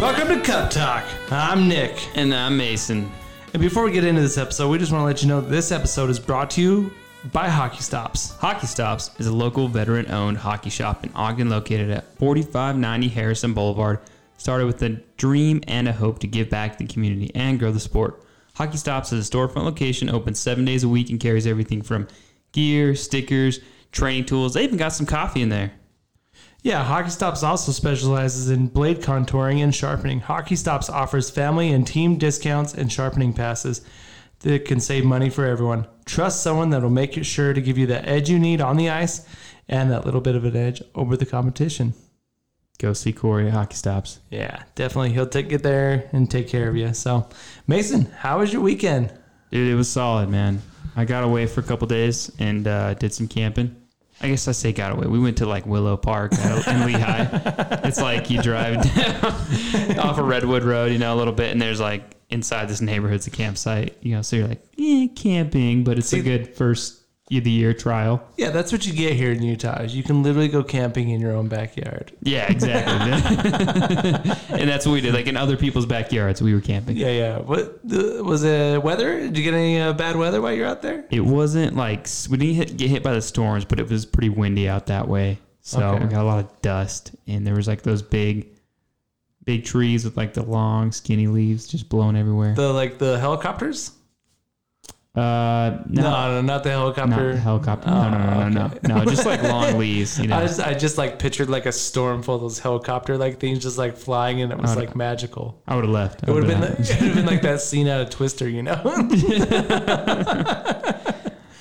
Welcome to Cup Talk. I'm Nick. And I'm Mason. And before we get into this episode, we just want to let you know this episode is brought to you by Hockey Stops. Hockey Stops is a local veteran owned hockey shop in Ogden located at 4590 Harrison Boulevard. Started with a dream and a hope to give back to the community and grow the sport. Hockey Stops is a storefront location, open seven days a week, and carries everything from gear, stickers, training tools. They even got some coffee in there. Yeah, Hockey Stops also specializes in blade contouring and sharpening. Hockey Stops offers family and team discounts and sharpening passes that can save money for everyone. Trust someone that will make it sure to give you the edge you need on the ice and that little bit of an edge over the competition. Go see Corey at Hockey Stops. Yeah, definitely. He'll take it there and take care of you. So, Mason, how was your weekend? Dude, it was solid, man. I got away for a couple days and uh, did some camping. I guess I say got away. We went to like Willow Park in Lehi. it's like you drive down off of Redwood Road, you know, a little bit, and there's like inside this neighborhood's a campsite, you know. So you're like, yeah, camping, but it's See- a good first the year trial. Yeah, that's what you get here in Utah. Is you can literally go camping in your own backyard. Yeah, exactly. and that's what we did. Like in other people's backyards, we were camping. Yeah, yeah. What the, was it? Weather? Did you get any uh, bad weather while you're out there? It wasn't like we didn't hit, get hit by the storms, but it was pretty windy out that way. So Okay. we got a lot of dust, and there was like those big, big trees with like the long, skinny leaves just blowing everywhere. The like the helicopters? Uh, No, no, no, not the not helicopter. the helicopter. No, no, no, no, okay. no, no. Just like long leaves. You know. I just, I just like pictured like a storm full of those helicopter like things just like flying and it was Oh, like magical. I would have left. It would have been, it would have been like that scene out of Twister, you know?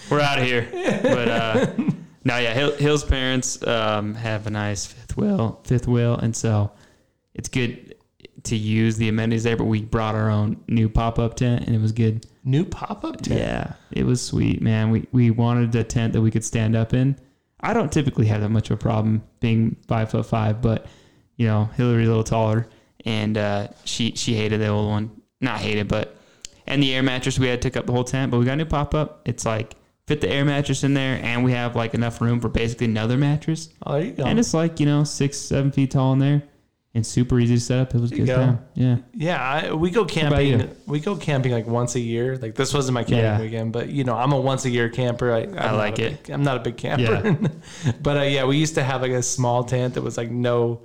We're out of here. But uh, no, yeah, Hill, Hill's parents um, have a nice fifth wheel, fifth wheel, and so it's good to use the amenities there. But we brought our own new pop up tent, and it was good. New pop up tent. Yeah, it was sweet, man. We we wanted a tent that we could stand up in. I don't typically have that much of a problem being five foot five, but you know Hillary's a little taller, and uh, she she hated the old one. Not hated, but and the air mattress we had took up the whole tent. But we got a new pop up. It's like fit the air mattress in there, and we have like enough room for basically another mattress. Oh, there you go. And it's like you know six seven feet tall in there, and super easy to set up. It was good go. time. Yeah. Yeah, I, we go camping. We go camping like once a year. Like this wasn't my camping Yeah. weekend, but you know, I'm a once a year camper. I, I like it. Big, I'm not a big camper, but uh, yeah, we used to have like a small tent that was like no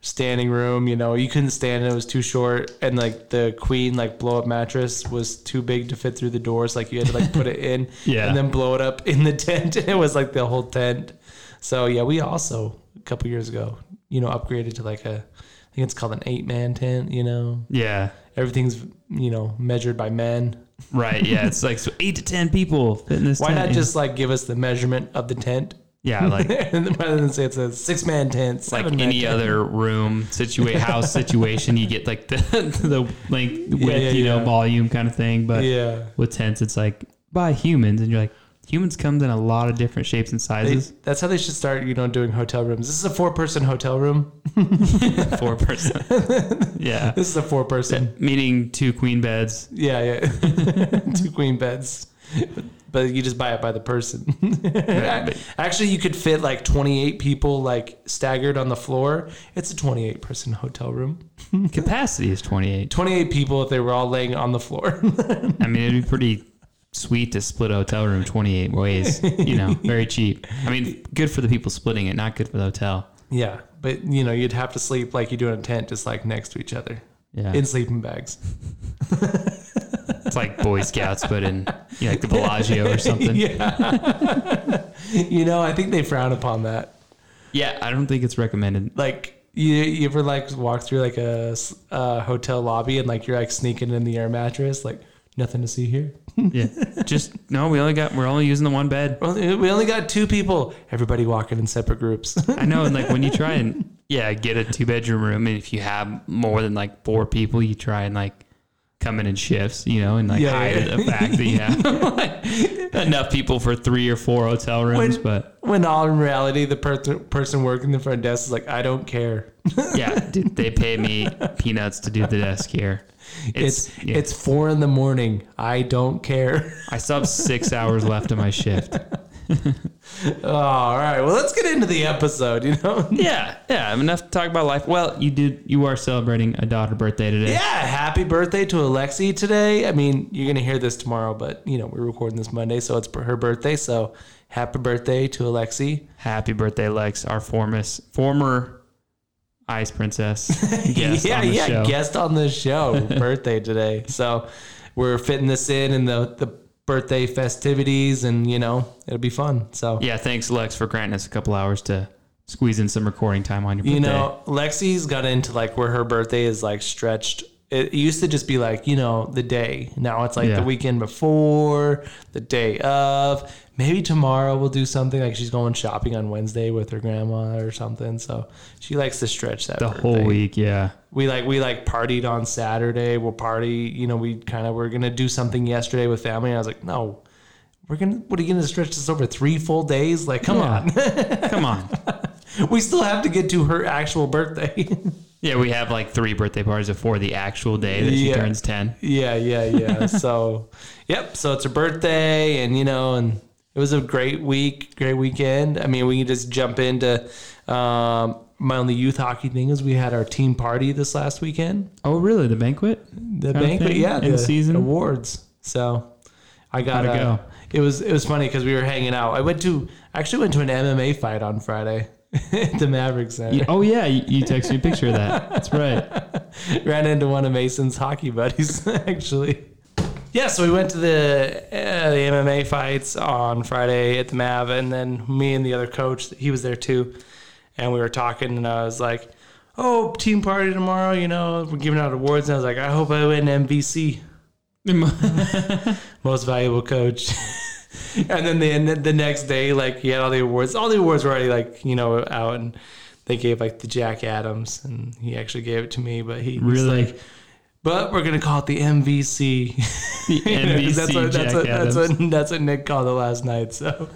standing room. You know, you couldn't stand it; it was too short, and like the queen like blow up mattress was too big to fit through the doors. Like you had to like put it in, Yeah. and then blow it up in the tent. it was like the whole tent. So yeah, we also a couple years ago, you know, upgraded to like a. Think it's called an eight man tent. You know, Yeah. everything's you know measured by men. Right. Yeah. It's like so eight to ten people fit in this. Why tent. not Yeah. just like give us the measurement of the tent, yeah like rather than say it's a six man tent, like man any tent. other room situation house situation you get like the the length width yeah, you know volume kind of thing but Yeah, with tents it's like by humans and you're like humans comes in a lot of different shapes and They- sizes that's how they should start. You know, doing hotel rooms. This is a four person hotel room. four person yeah This is a four person. meaning two queen beds Yeah, yeah, two queen beds. But you just buy it by the person. Actually, you could fit like 28 people like staggered on the floor. It's a 28 person hotel room. capacity is 28 28 people if they were all laying on the floor. i mean it'd be pretty sweet to split a hotel room 28 ways you know very cheap i mean good for the people splitting it not good for the hotel yeah, but you know, you'd have to sleep like you do in a tent, just like next to each other yeah in sleeping bags. It's like Boy Scouts, but in you know, like the Bellagio or something. yeah. you know, I think they frown upon that. Yeah, I don't think it's recommended. Like, you, you ever like walk through like a hotel lobby and like you're like sneaking in the air mattress, like nothing to see here. Yeah, just no. We only got. We're only using the one bed. Well, we only got two people. Everybody walking in separate groups. I know, and like when you try and yeah, get a two bedroom room, and if you have more than like four people, you try and like come in in shifts, you know, and like Yeah, hide yeah. the fact that you have enough people for three or four hotel rooms. When- but when all in reality, the per- person working the front desk is like, I don't care. yeah, dude, they pay me peanuts to do the desk here. It's yeah. it's four in the morning. I don't care. I still have six hours left of my shift. oh, all right. Well, let's get into the episode. You know. yeah, yeah. Enough to talk about life. Well, you did. You are celebrating a daughter birthday today. Yeah, happy birthday to Alexi today. I mean, you're gonna hear this tomorrow, but you know we're recording this Monday, so it's her birthday. So happy birthday to Alexi. Happy birthday, Lex, our former former Ice Princess. Guest yeah, yeah, show. guest on the show. birthday today. So we're fitting this in in the the birthday festivities, and you know it'll be fun. So Yeah, thanks, Lex, for granting us a couple hours to squeeze in some recording time on your birthday. You know, Lexi's got into like where her birthday is like stretched. It used to just be like, you know, the day. Now it's like Yeah. the weekend before, the day of. Maybe tomorrow we'll do something like she's going shopping on Wednesday with her grandma or something. So she likes to stretch that the whole week, yeah. We like we like partied on Saturday. We'll party. You know, we kind of were gonna do something yesterday with family. And I was like, no, we're gonna. What are you gonna stretch this over three full days? Like, come Yeah. Come on. on. we still have to get to her actual birthday. Yeah, we have like three birthday parties before the actual day that she Yeah. turns 10. Yeah, yeah, yeah. so, yep. So it's her birthday, and you know, and it was a great week, great weekend. I mean, we can just jump into um, my only youth hockey thing is we had our team party this last weekend. Oh, really? The banquet? The banquet, yeah, the season? awards. So I got uh, go? It was it was funny because we were hanging out. I went to I actually went to an MMA fight on Friday the Mavericks Center. Yeah, oh, yeah. You, you texted me a picture of that. That's right. ran into one of Mason's hockey buddies actually. Yeah, so we went to the uh, the MMA fights on Friday at the Mav, and then me and the other coach, he was there too, and we were talking, and I was like, "Oh, team party tomorrow, you know, we're giving out awards," and I was like, "I hope I win MVC, most valuable coach." and then the the next day, like he had all the awards. All the awards were already like you know out, and they gave like the Jack Adams, and he actually gave it to me. But he Really? like, but we're gonna call it the MVC. The MVC that's what, that's, Jack what, Adams. that's what that's what Nick called it last night. So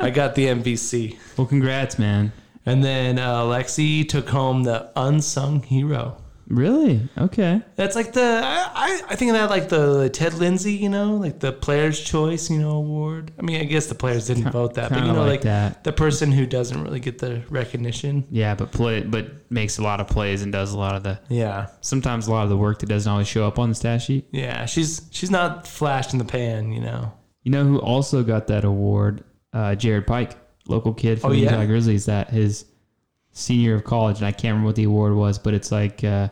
I got the MVC, Well, congrats, man. and then uh, Lexi took home the unsung hero. Really? Okay. That's like the I, I, think of that like the Ted Lindsay, you know, like the Players' Choice, you know, award. I mean, I guess the players didn't vote that, but you know, like like, that. the person who doesn't really get the recognition. Yeah, but play, but makes a lot of plays and does a lot of the Yeah, sometimes a lot of the work that doesn't always show up on the stat sheet. yeah, she's she's not flashed in the pan, you know. You know who also got that award? Uh, Jared Pike, local kid from Oh, the yeah? Utah Grizzlies. That his senior of college, and I can't remember what the award was, but it's like, uh,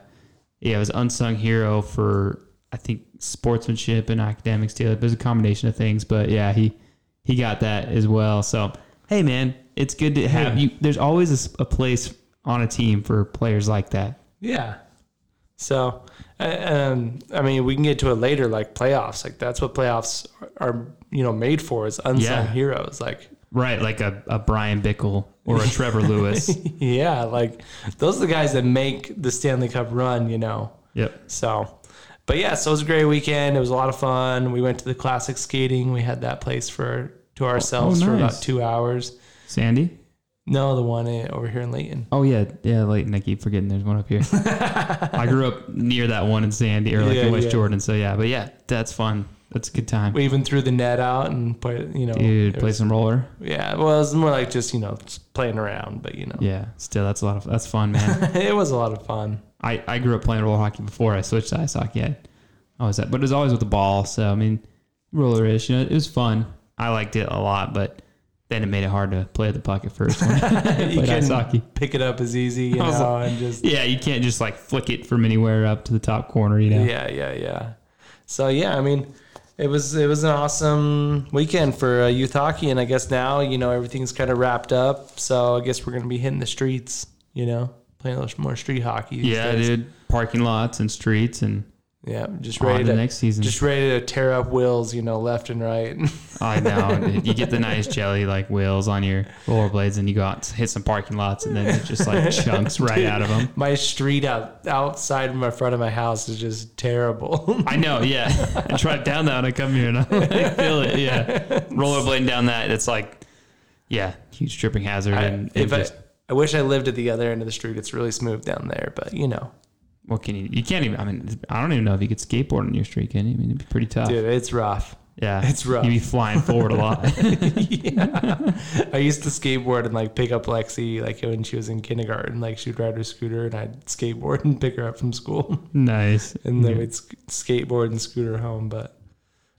yeah, it was unsung hero for I think sportsmanship and academics too. There's a combination of things, but yeah, he he got that as well. So hey, man, it's good to have Yeah. you. There's always a place on a team for players like that. Yeah. So, um, I mean, we can get to it later, like playoffs. Like that's what playoffs are, are you know, made for is unsung Yeah. heroes. Like, Right, like a, a Bryan Bickell or a Trevor Lewis. yeah, like those are the guys that make the Stanley Cup run. You know. Yep. So, but yeah, so it was a great weekend. It was a lot of fun. We went to the classic skating. We had that place for to ourselves oh, for Oh, nice. about two hours. Sandy? No, the one in, over here in Layton. Oh yeah, yeah, Layton. I keep forgetting there's one up here. I grew up near that one in Sandy or like Yeah, in West yeah. Jordan. So yeah, but yeah, that's fun. That's a good time. We even threw the net out and put, you know, Dude, play was- some roller. yeah. Well, it was more like just you know just playing around, but you know, Yeah, still that's a lot of that's fun, man. it was a lot of fun. I, I grew up playing roller hockey before I switched to ice hockey. I always that, but it was always with the ball. So I mean, roller ish. You know, it was fun. I liked it a lot, but then it made it hard to play at the puck at first. You played ice can hockey. pick it up as easy, you I was know, and just Yeah, you can't just like flick it from anywhere up to the top corner. You know. yeah, yeah, yeah. So yeah, I mean, it was it was an awesome weekend for uh, youth hockey, and I guess now you know everything's kind of wrapped up. So I guess we're gonna be hitting the streets, you know, playing a little more street hockey. these Yeah, days. dude. Parking lots and streets and Yeah, just ready to next season. just ready to tear up wheels, you know, left and right. I know. You get the nice jelly like wheels on your rollerblades, and you go out to hit some parking lots, and then it just like chunks right Dude. out of them. my street out outside of my front of my house is just terrible. I know. Yeah, I drive down that when I come here, and I like, feel it. Yeah, rollerblading down that, it's like, yeah, huge tripping hazard. I, and, and if just, I, I wish I lived at the other end of the street. It's really smooth down there, but you know, what can you? You can't even. I mean, I don't even know if you could skateboard on your street. Can you? I mean, it'd be pretty tough. dude, it's rough. Yeah, It's rough. You'd be flying forward a lot. yeah. I used to skateboard and like pick up Lexi like when she was in kindergarten. Like she'd ride her scooter and I'd skateboard and pick her up from school. nice. And then Yeah. we'd sk- skateboard and scooter home. But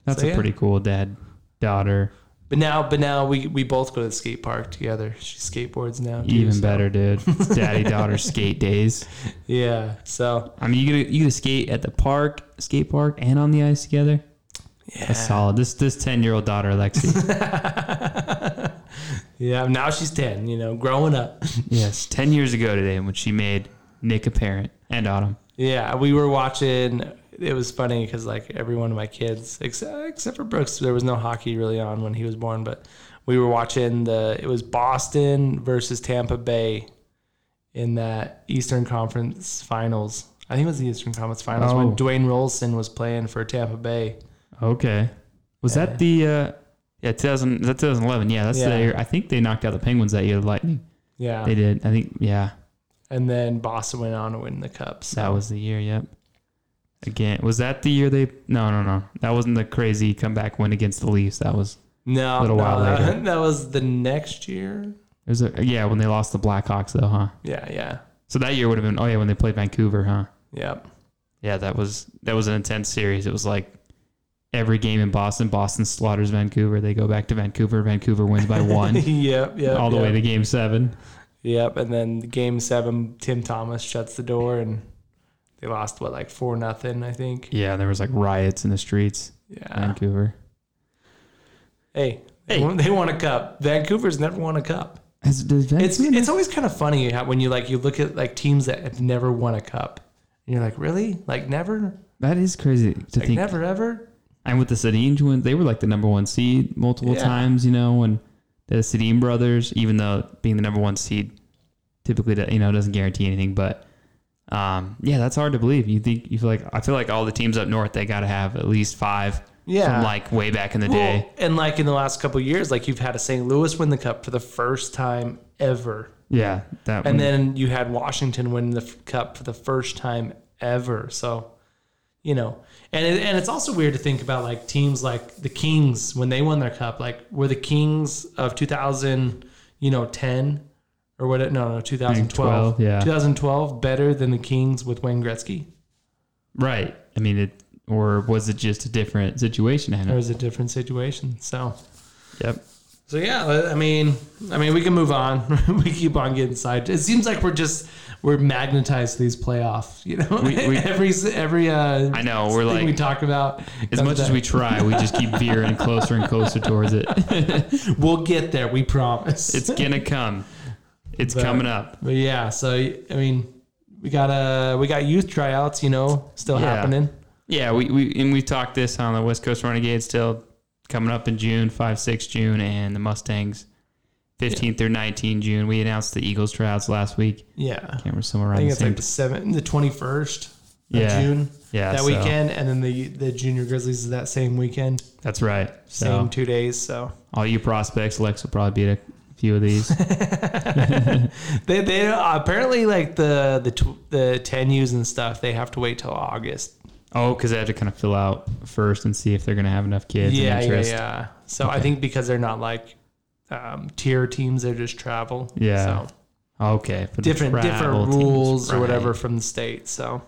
That's So, a yeah. pretty cool dad daughter. But now but now we, we both go to the skate park together. She skateboards now. Too, Even so- better, dude. Daddy daughter skate days. Yeah. So I mean, you get to, you to skate at the park, skate park, and on the ice together. yeah. That's solid. This this ten year old daughter, Lexi. yeah. Now she's ten, you know, growing up. yes, ten years ago today, when she made Nick a parent and Autumn. Yeah, we were watching. It was funny because like every one of my kids, except except for Brooks, there was no hockey really on when he was born. But we were watching the. It was Boston versus Tampa Bay in that Eastern Conference Finals. I think it was the Eastern Conference Finals Oh. when Dwayne Roloson was playing for Tampa Bay. Okay. Was Yeah. that the uh yeah, 2000 is that 2011. Yeah, that's Yeah. the year. I think they knocked out the Penguins that year, the Lightning. Yeah, They did. I think yeah, and then Boston went on to win the cup. So. that was the year, yep. Again, was that the year they No, no, no. That wasn't the crazy comeback win against the Leafs. That was no, a little no, while that, later. that was the next year. it was a, yeah, when they lost the Blackhawks though, huh? Yeah, yeah, So that year would have been oh yeah, when they played Vancouver, huh? yep. Yeah, that was that was an intense series. It was like every game in Boston, Boston slaughters Vancouver. They go back to Vancouver. Vancouver wins by one, yep, yep. all the yep. way to game seven. Yep, and then game seven, Tim Thomas shuts the door, and they lost what like four nothing, I think. Yeah, there was like riots in the streets, Yeah. Vancouver. Hey, they, Hey. won, they won a cup. Vancouver's never won a cup. Has, does It's it's always kind of funny how when you like you look at like teams that have never won a cup, and you're like, really, like never, that is crazy to like think. never ever. And with the Sedin twins, they were like the number one seed multiple Yeah. times. You know, and the Sedin brothers, even though being the number one seed typically you know doesn't guarantee anything, but um, yeah, that's hard to believe. You think you feel like I feel like all the teams up north they got to have at least five Yeah. from like way back in the Well, day. and like in the last couple of years, like you've had a St. Louis win the cup for the first time ever. Yeah, that And one. then you had Washington win the f- cup for the first time ever. So, you know, and it, and it's also weird to think about like teams like the Kings when they won their cup. Like were the Kings of 2000, you know, 10 or what? No, no, 2012. 12, yeah. 2012 better than the Kings with Wayne Gretzky. right. I mean, it or was it just a different situation? Hannah? was a different situation. So. Yep. So yeah, I mean, I mean, we can move on. we keep on getting side. It seems like we're just we're magnetized to these playoffs. You know, We- we- every every uh, I know. We're thing like we talk about. as much as we try, we just keep veering closer and closer towards it. we'll get there. We promise. It's gonna come. It's But- coming up. but yeah, so I mean, we got uh we got youth tryouts. You know, still Yeah. happening. Yeah, we, we and we talked this on the West Coast Renegades still coming up in June, five, six June, and the Mustangs, fifteenth through nineteen June. We announced the Eagles tryouts last week. Yeah, I Can't remember somewhere I around think the it's same. like the seven, the twenty first of Yeah. June yeah, that so- weekend, and then the the Junior Grizzlies is that same weekend, That's right. So same two days. So all you prospects, Lex will probably be at a few of these. They they apparently like the the tw- the ten U's and stuff. They have to wait till August. oh, because they have to kind of fill out first and see if they're gonna have enough kids yeah, and yeah, interest. yeah. So I think because they're not like um, tier teams, they're just travel. Yeah. So Okay, different different teams, rules or whatever from the state. So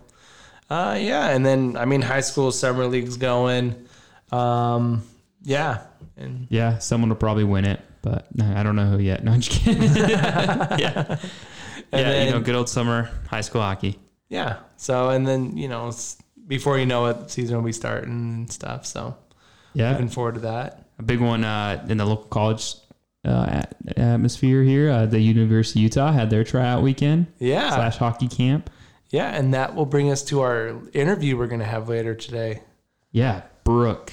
uh, yeah, and then I mean high school summer leagues going. Um, yeah, and Yeah, someone will probably win it, but no, I don't know who yet. No, I'm just kidding. yeah, And yeah, then- you know, good old summer high school hockey. yeah. So and then you know before you know it, the season will be starting and stuff. So Yeah, looking forward to that. a big one uh, in the local college uh, atmosphere here. Uh, the University of Utah had their tryout weekend Yeah. slash hockey camp. Yeah, and that will bring us to our interview we're going to have later today. Yeah, Brooke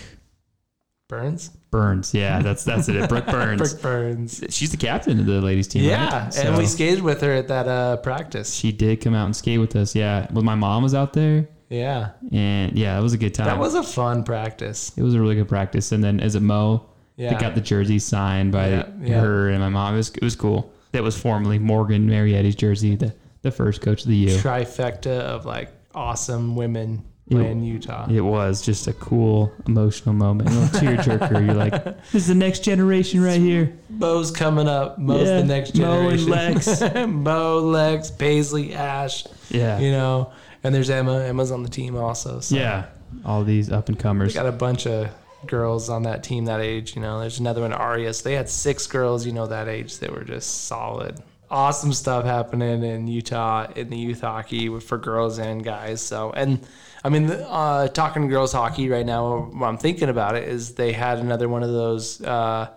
Burns? Burns. Yeah, that's that's it. Brooke Burns. Brooke Burns. She's the captain of the ladies team. Yeah, right? and we skated with her at that uh, practice. she did come out and skate with us. Yeah, well, my mom was out there, Yeah, and yeah, it was a good time. that was a fun practice. it was a really good practice. And then as a Mo, Yeah, They got the jersey signed by Yeah, yeah. her and my mom. It was, it was cool. That was formerly Morgan Marietti's jersey, the, the first coach of the U. trifecta of like awesome women playing Utah. It was just a cool, emotional moment. A little tearjerker. You're like, this is the next generation right here. Mo's coming up. Mo's Yeah, the next Mo and generation. Lex. Mo, Lex, Paisley, Ash. Yeah. You know, and there's Emma. Emma's on the team also. So Yeah. All these up and comers. got a bunch of girls on that team that age. You know, there's another one, Aria. So they had six girls, you know, that age that were just solid. Awesome stuff happening in Utah in the youth hockey for girls and guys. So, and I mean, uh, talking girls hockey right now, what I'm thinking about it is they had another one of those uh,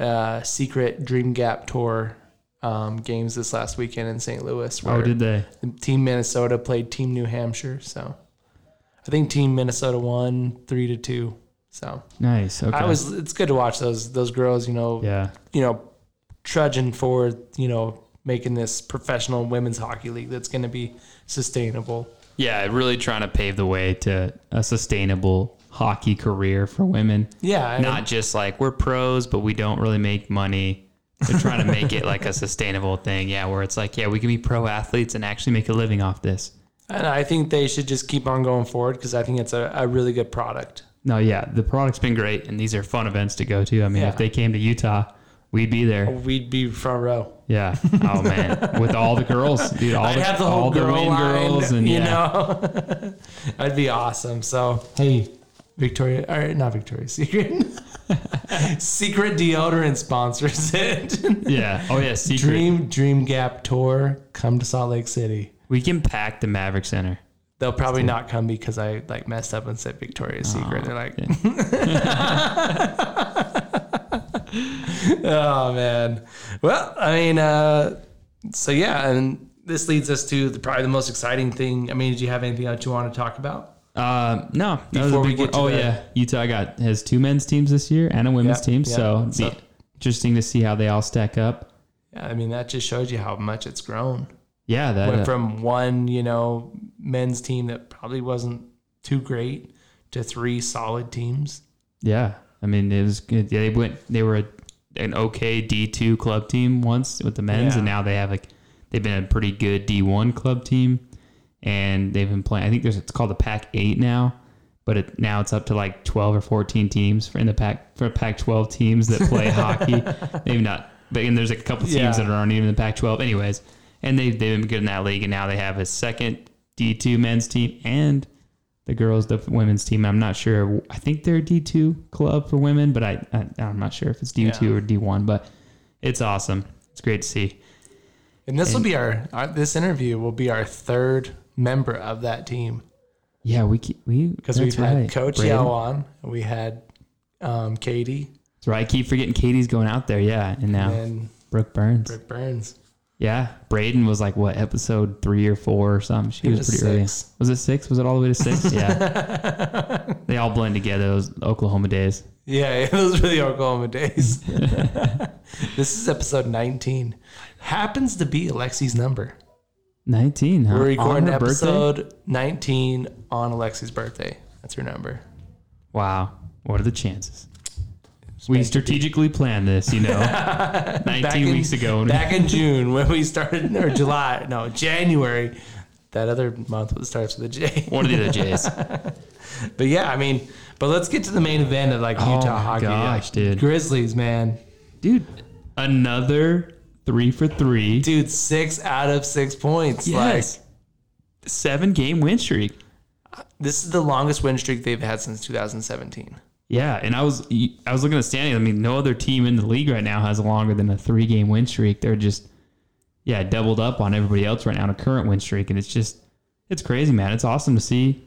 uh, secret Dream Gap Tour um, games this last weekend in St. Louis. Oh, did they? Team Minnesota played Team New Hampshire. So I think Team Minnesota won three to two. So Nice. Okay. I was. It's good to watch those those girls. You know, Yeah. you know, trudging forward. You know, making this professional women's hockey league that's going to be sustainable. Yeah. Really trying to pave the way to a sustainable hockey career for women. Yeah, and- Not just like we're pros, but we don't really make money. They're trying to make it like a sustainable thing. Yeah. Where it's like, yeah, we can be pro athletes and actually make a living off this. and I think they should just keep on going forward because I think it's a, a really good product. No, yeah, the product's been great, and these are fun events to go to. I mean, Yeah. if they came to Utah, we'd be there. We'd be front row. Yeah. Oh man, with all the girls, dude, all I'd the, have the all whole the girl wing line, girls, and you yeah, know, that'd be awesome. So hey, Victoria, or not Victoria's Secret, Secret deodorant sponsors it. yeah. Oh yeah, secret. Dream Dream Gap Tour, come to Salt Lake City. We can pack the Maverik Center. They'll probably not come because I like messed up and said Victoria's Secret. They're like, oh man. Well, I mean, uh, so yeah, and this leads us to the, probably the most exciting thing. I mean, did you have anything else you want to talk about? Uh, no, that was a Before we get to Oh the- yeah, Utah got has two men's teams this year and a women's Yeah, team, yeah. so it'd So- interesting to see how they all stack up. Yeah, I mean, that just shows you how much it's grown. Yeah, that Went uh, from one, you know, men's team that probably wasn't too great to three solid teams. Yeah, I mean it was good. Yeah, they went. They were a, an okay D two club team once with the men's, Yeah. and now they have like they've been a pretty good D one club team, and they've been playing. I think there's it's called the Pac eight now, but it, now it's up to like twelve or fourteen teams for in the Pac for Pac twelve teams that play hockey. Maybe not, but and there's like a couple teams Yeah. that aren't even in the Pac twelve, anyways. And they they've been good in that league, and now they have a second D two men's team and the girls, the women's team. I'm not sure. I think they're a D2 club for women, but I, I I'm not sure if it's D2 Yeah. or D1. But it's awesome. It's great to see. And this will be our, our this interview will be our third member of that team Yeah, we keep, we because we've that's had. Coach Braden. Yao on, we had um, Katie, That's right. I keep forgetting Katie's going out there. Yeah, and now and Brooke Burns. Brooke Burns. Yeah, Braden was like what episode three or four or something. She was, was pretty early. Was it six? Was it all the way to six? Yeah. they all blend together. Those Oklahoma days. Yeah, those were the Oklahoma days. this is episode 19. Happens to be Alexi's number. Nineteen. Huh? We're On recording her birthday? episode 19 on Alexi's birthday. That's her number. Wow. What are the chances? We meant to be. strategically planned this, you know, 19 in- weeks ago. back in June when we started, or July, no, January. That other month that starts with a J. One of the other J's. But yeah, I mean, but let's get to the main event of like Oh Utah my hockey. gosh, dude. Grizzlies, man. Dude, another three for three. Dude, six out of six points. yes. Seven game win streak. Uh, this is the longest win streak they've had since 2017. Yeah, and I was I was looking at standings. I mean, no other team in the league right now has longer than a three game win streak. They're just yeah doubled up on everybody else right now on a current win streak, and it's just it's crazy, man. It's awesome to see.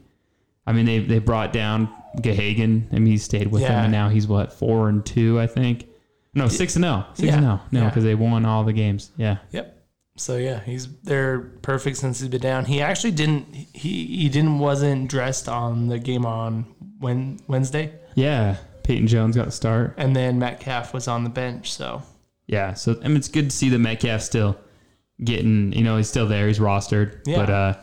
I mean, they they brought down Gahagan. I mean, he stayed with them, and now he's what four and two, I think. No, six and zero. Six Yeah. and zero. No, Yeah. because they won all the games. Yeah. Yep. So yeah, he's they're perfect since he's been down. He actually didn't he he didn't wasn't dressed on the game on when Wednesday, Yeah. Peyton Jones got the start. and then Metcalf was on the bench. So Yeah, so I mean, it's good to see the Metcalf still getting. You know, he's still there. He's rostered, Yeah. but uh,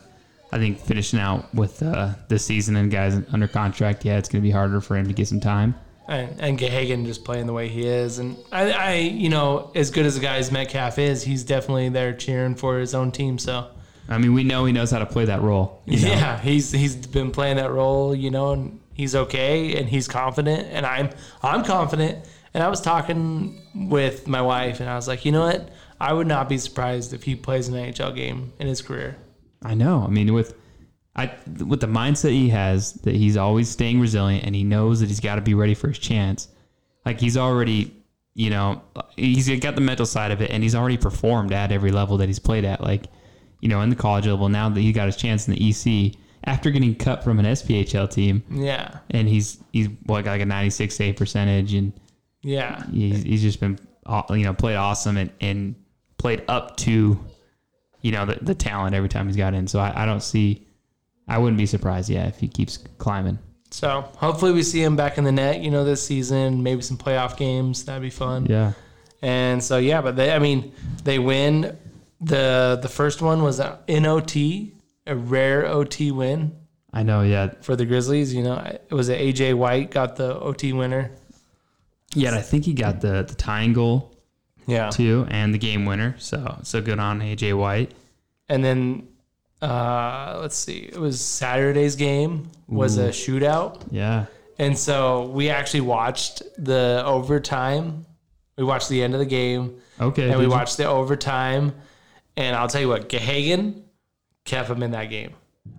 I think finishing out with uh, this season and guys under contract, yeah, it's going to be harder for him to get some time. and and Gahagan just playing the way he is, and I, I you know as good as the guy as Metcalf is, he's definitely there cheering for his own team. So I mean, we know he knows how to play that role. you know? Yeah, he's he's been playing that role, you know, and he's okay and he's confident and I'm I'm confident. And I was talking with my wife and I was like, you know what? I would not be surprised if he plays an NHL game in his career. I know. I mean, with I with the mindset he has that he's always staying resilient and he knows that he's got to be ready for his chance. Like he's already, you know, he's got the mental side of it and he's already performed at every level that he's played at. Like, you know, in the college level. Now that he got his chance in the EC after getting cut from an SPHL team, Yeah. and he's he's what got like a 96 save percentage and Yeah. he's, he's just been you know played awesome and, and played up to you know the, the talent every time he's got in so I, I don't see i wouldn't be surprised yeah if he keeps climbing So hopefully we see him back in the net, you know, this season, maybe some playoff games. That'd be fun. yeah And so yeah, but they I mean, they win. The the first one was in OT, a rare OT win i know yeah for the Grizzlies. You know, it was AJ White got the OT winner. yeah i think he got the the tying goal Yeah. too and the game winner so so good on aj white And then uh let's see, it was Saturday's game was a shootout. yeah And so we actually watched the overtime. We watched the end of the game okay and we did you- watched the overtime. And I'll tell you what, Gahagan kept him in that game.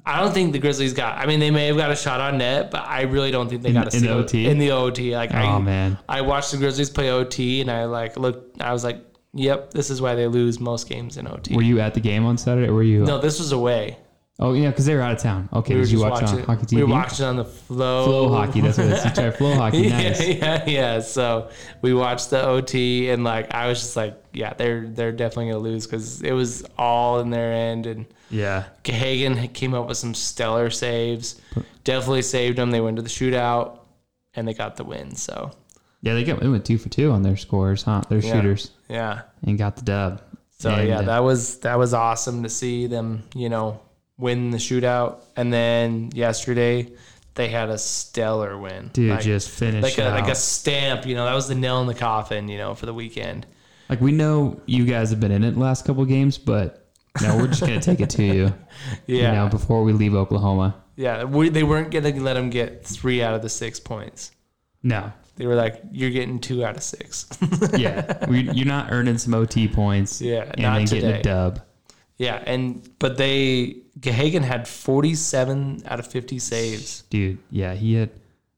I don't think the Grizzlies got. I mean, they may have got a shot on net, but I really don't think they got a in single- OT? in the OT. Like, I, oh man I watched the Grizzlies play OT, and I like looked. I was like, "Yep, this is why they lose most games in OT." were you at the game on saturday or were you no, this was away. oh yeah because they were out of town okay We did you watch on hockey tv We were watching on the flow. flow hockey that's what it's you try flow hockey nice Yeah, yeah, yeah. So we watched the OT, and like I was just like, yeah, they're they're definitely gonna lose because it was all in their end, and yeah Gahagan came up with some stellar saves. Definitely saved them. They went to the shootout, and they got the win. So Yeah, they got they went two for two on their scores, huh? Their Yeah. shooters yeah, and got the dub. so And, yeah, uh, that was that was awesome to see them. You know, win the shootout, and then yesterday they had a stellar win. dude like, just finished like a out. like a stamp. You know, that was the nail in the coffin. You know, for the weekend. Like, we know you guys have been in it the last couple games, but no, we're just gonna take it to you. Yeah. You know, before we leave Oklahoma. Yeah, we, they weren't going to let him get three out of the six points. No. They were like, "You're getting two out of six. Yeah, we, you're not earning some OT points. Yeah, and not then getting today. a dub. yeah, and but they Gahagan had 47 out of 50 saves. Dude, yeah, he had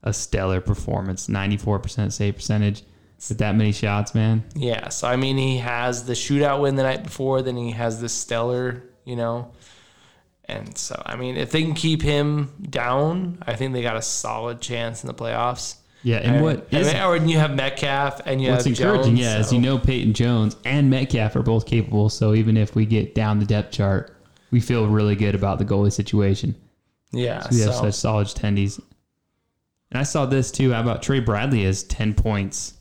a stellar performance, 94% save percentage with that many shots, man. Yeah, so I mean, he has the shootout win the night before, then he has the stellar, you know. And so, I mean, if they can keep him down, I think they got a solid chance in the playoffs. Yeah, and what I is mean, or you have Metcalf and you What's have encouraging, Jones, yeah, so- you know Peyton Jones and Metcalf are both capable. So even if we get down the depth chart, we feel really good about the goalie situation. yeah, We have so- such solid tendies. And I saw this too. How about Trey Bradley has ten points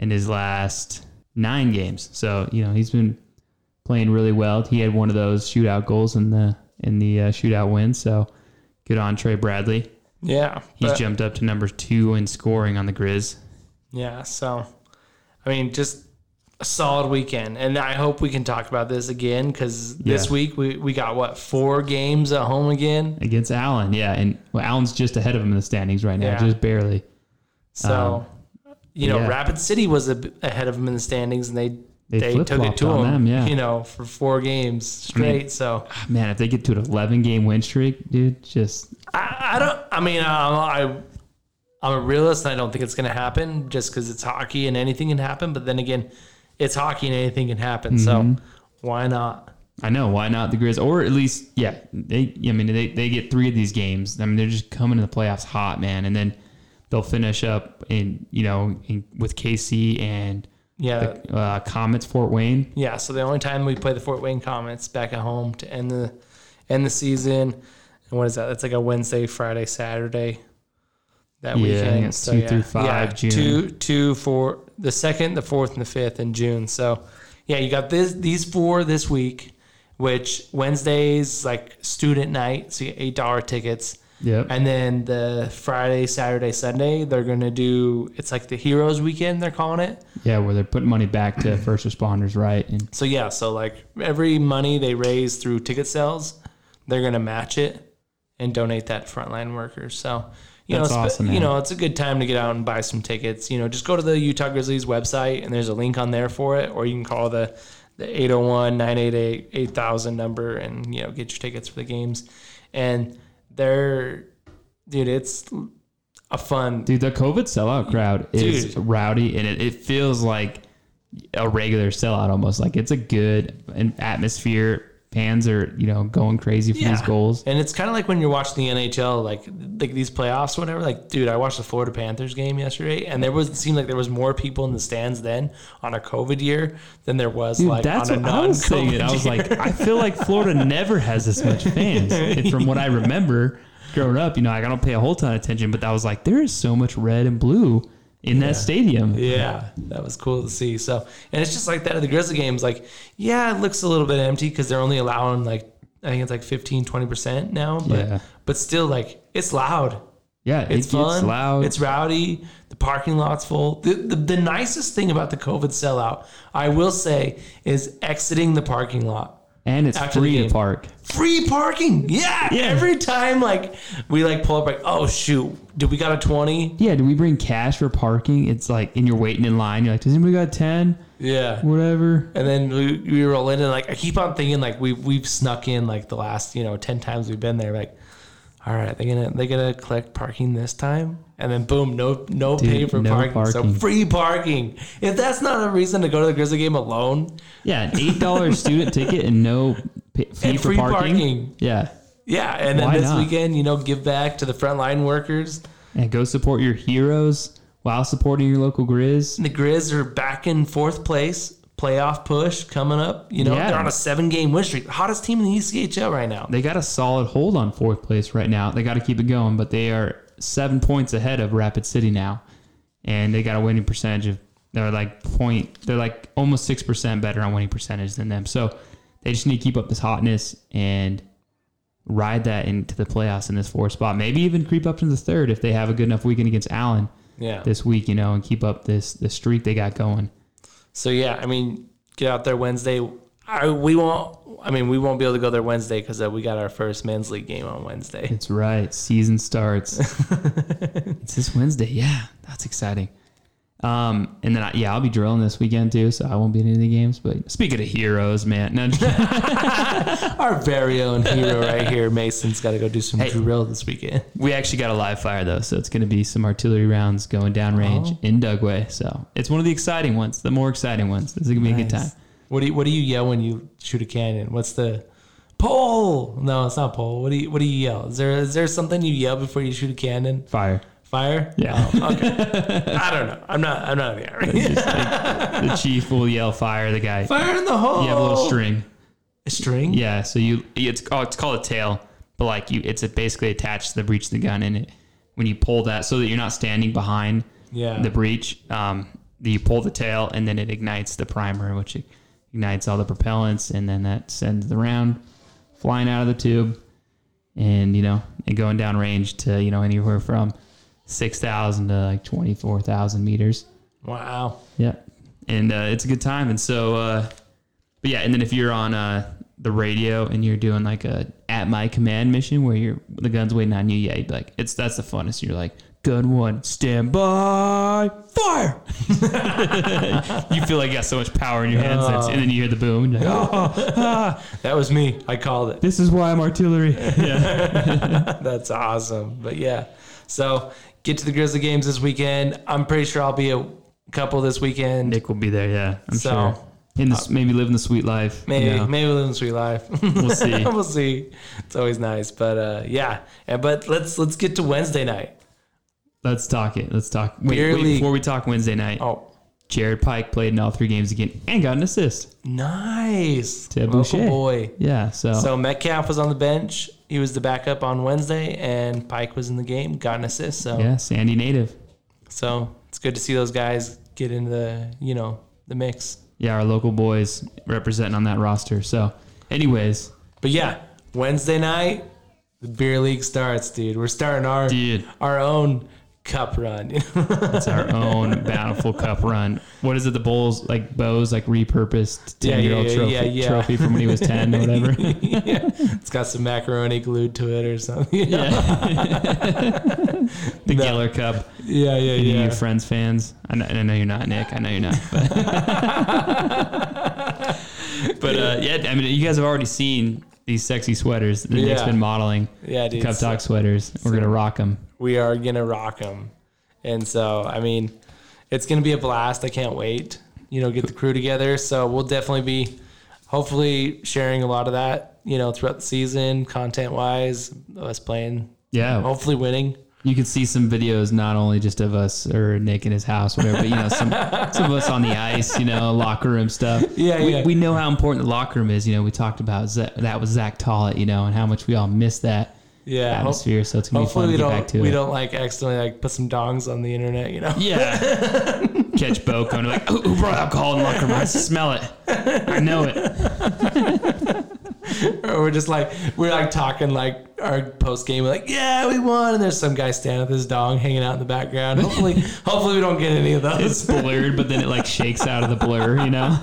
in his last nine games? So you know he's been playing really well. He had one of those shootout goals in the in the uh, shootout win. So good on Trey Bradley. yeah, He's jumped up to number two in scoring on the Grizz. Yeah, so I mean, just a solid weekend, and I hope we can talk about this again because this Yeah. week we, we got what four games at home again. against Allen. Yeah, and well, Allen's just ahead of him in the standings right now, Yeah. just barely. So you know, yeah. Rapid City was a, ahead of them in the standings, and they They they, took it to them. them, yeah. you know, for four games straight. so Man, if they get to an 11 game win streak, dude, just I, I don't. I mean, um, I I'm a realist, and I don't think it's going to happen just because it's hockey and anything can happen. But then again, it's hockey and anything can happen. So Mm-hmm. why not? I know why not the Grizz, or at least yeah, they. I mean, they they get three of these games. I mean, they're just coming to the playoffs hot, man, and then they'll finish up in you know in, with KC and Yeah, the, uh, Comets Fort Wayne. Yeah, so the only time we play the Fort Wayne Comets back at home to end the end the season, and what is that? That's like a Wednesday, Friday, Saturday. That Yeah, weekend. think it's two through five, June. Two, two, four, the second, the fourth, and the fifth in June. So, yeah, you got this these four this week, which Wednesdays like student night, so you get eight dollar tickets. Yep. And then the Friday, Saturday, Sunday, they're gonna do. It's like the Heroes Weekend. They're calling it. Yeah, where they're putting money back to first responders, right? And So yeah, so like every money they raise through ticket sales, they're gonna match it and donate that to frontline workers. So you That's know, it's, awesome, you man. know, it's a good time to get out and buy some tickets. You know, just go to the Utah Grizzlies website and there's a link on there for it, or you can call the the 801-988-8000 number and you know get your tickets for the games. And they're dude, it's a fun dude, the COVID sellout crowd is rowdy, and it, it feels like a regular sellout almost. Like it's a good atmosphere. Fans are you know going crazy for these goals. And it's kind of like when you're watching the NHL, like like these playoffs, whatever. Like, dude, I watched the Florida Panthers game yesterday, and there was it seemed like there was more people in the stands then on a COVID year than there was Dude, like that's on a what I was saying. non-COVID It. I was like, I feel like Florida never has this much fans. And from what I remember growing up, you know, like, I don't pay a whole ton of attention, but I was like, there is so much red and blue in that stadium. Yeah, that was cool to see. So, and it's just like that at the Grizzly games. Like, yeah, it looks a little bit empty because they're only allowing like I think it's like 15, 20 percent now. But Yeah. but still, like it's loud. Yeah, It's it fun. loud. It's rowdy. The parking lot's full. The, the the nicest thing about the COVID sellout, I will say, is exiting the parking lot. And it's after free to park. Free parking. Yeah. Yeah. Every time like we like pull up like, oh shoot, did we got a twenty? Yeah, do we bring cash for parking? It's like, and you're waiting in line. You're like, does anybody got 10? Yeah. Whatever. And then we, we roll in and like I keep on thinking like we we've snuck in like the last you know ten times we've been there like, all right they gonna they gonna collect parking this time and then boom no no pay for no parking. parking. so free parking if that's not a reason to go to the Grizzly game alone Yeah, an $8 student ticket and no pay, fee And for free parking. parking. Yeah. yeah and then Why this not? weekend you know give back to the frontline workers And go support your heroes while supporting your local Grizz. the Grizz are back in fourth place playoff push coming up you know Yeah. they're on a seven game win streak hottest team in the ECHL right now They got a solid hold on fourth place right now. They got to keep it going, but they are seven points ahead of Rapid City now, and they got a winning percentage of they're like point they're like almost six percent better on winning percentage than them. So they just need to keep up this hotness and ride that into the playoffs in this fourth spot. Maybe even creep up to the third if they have a good enough weekend against Allen yeah this week, you know, and keep up this the streak they got going. So yeah, I mean, get out there Wednesday. I, we won't. I mean, we won't be able to go there Wednesday because uh, we got our first men's league game on Wednesday. It's right. Season starts. it's this Wednesday. Yeah, that's exciting. Um, and then I, yeah, I'll be drilling this weekend too, so I won't be in any of the games. But speaking of heroes, man, no. Our very own hero right here, Mason's got to go do some Hey. drill this weekend. we actually got a live fire though, so it's going to be some artillery rounds going downrange Oh. in Dugway. So it's one of the exciting ones, the more exciting ones. This is gonna be a good time. What do you What do you yell when you shoot a cannon? What's the pole? No, it's not pole. What do you What do you yell? Is there Is there something you yell before you shoot a cannon? Fire. Fire? Yeah. Oh, okay. I don't know. I'm not. I'm not in the army. Just like, the chief will yell fire. The guy. Fire in the hole. You have a little string. A string. Yeah, so you it's oh, it's called a tail, but like you it's basically attached to the breech of the gun, and it when you pull that so that you're not standing behind Yeah. the breech, um, you pull the tail, and then it ignites the primer, which ignites all the propellants, and then that sends the round flying out of the tube, and you know, and going down range to you know anywhere from six thousand to like twenty four thousand meters. Wow. Yeah, and uh, it's a good time. And so, uh, but yeah, and then if you're on uh, the radio and you're doing like a at my command mission where you're the gun's waiting on you, yeah, you'd be like, it's that's the funnest. You're like, gun one, stand by. you feel like you got so much power in your hands, that's- and then you hear the boom. And you're like, oh, That was me. I called it. this is why I'm artillery. Yeah, That's awesome. But yeah, so get to the Grizzly games this weekend. I'm pretty sure I'll be a couple this weekend. Nick will be there. Yeah, I'm So, sure. In this, maybe living the sweet life. you Maybe know. maybe we'll live in sweet life. We'll see. we'll see. It's always nice, but uh, yeah. And but let's let's get to Wednesday night. Let's talk it. Let's talk. Wait, wait before we talk Wednesday night. Oh, Jared Pike played in all three games again and got an assist. nice. To Local Boucher. boy. Yeah, so, So Metcalf was on the bench. He was the backup on Wednesday, and Pike was in the game, got an assist. So yeah, Sandy native. so it's good to see those guys get into the you know the mix. Yeah, our local boys representing on that roster. So, anyways, But yeah, Wednesday night, The beer league starts, dude. We're starting our Dude. our own cup run. It's our own bountiful cup run. What is it? The bowls like Bo's like repurposed Yeah, ten year old yeah, trophy, yeah, yeah. trophy from when he was ten or whatever. yeah. It's got some macaroni glued to it or something. know? the No. Geller Cup. Yeah, yeah, Any yeah. you Friends fans? I know, I know you're not, Nick. I know you're not. But, but uh, yeah, I mean, you guys have already seen these sexy sweaters that Nick's been modeling. Yeah, dude. Cup so Talk sweaters. We're gonna rock them. We are gonna rock them, and so I mean, it's gonna be a blast. I can't wait. You know, get the crew together. So we'll definitely be, hopefully, sharing a lot of that. You know, throughout the season, content wise, us playing, Yeah, hopefully winning. you can see some videos not only just of us or Nick in his house, whatever, but you know some some of us on the ice, you know, locker room stuff. Yeah, we, yeah. we know how important the locker room is. You know, we talked about Z- that was Zach Tollett, you know, and how much we all miss that Yeah. atmosphere. So it's gonna be hopefully fun we to get don't back to we it. don't like accidentally like put some dongs on the internet. You know. Yeah. Catch Bo coming like, who, who brought alcohol in locker room? I smell it. I know it. or we're just like we're like talking like our post game like yeah we won and there's some guy standing with his dong hanging out in the background hopefully hopefully we don't get any of those. It's blurred, but then it like shakes out of the blur, you know?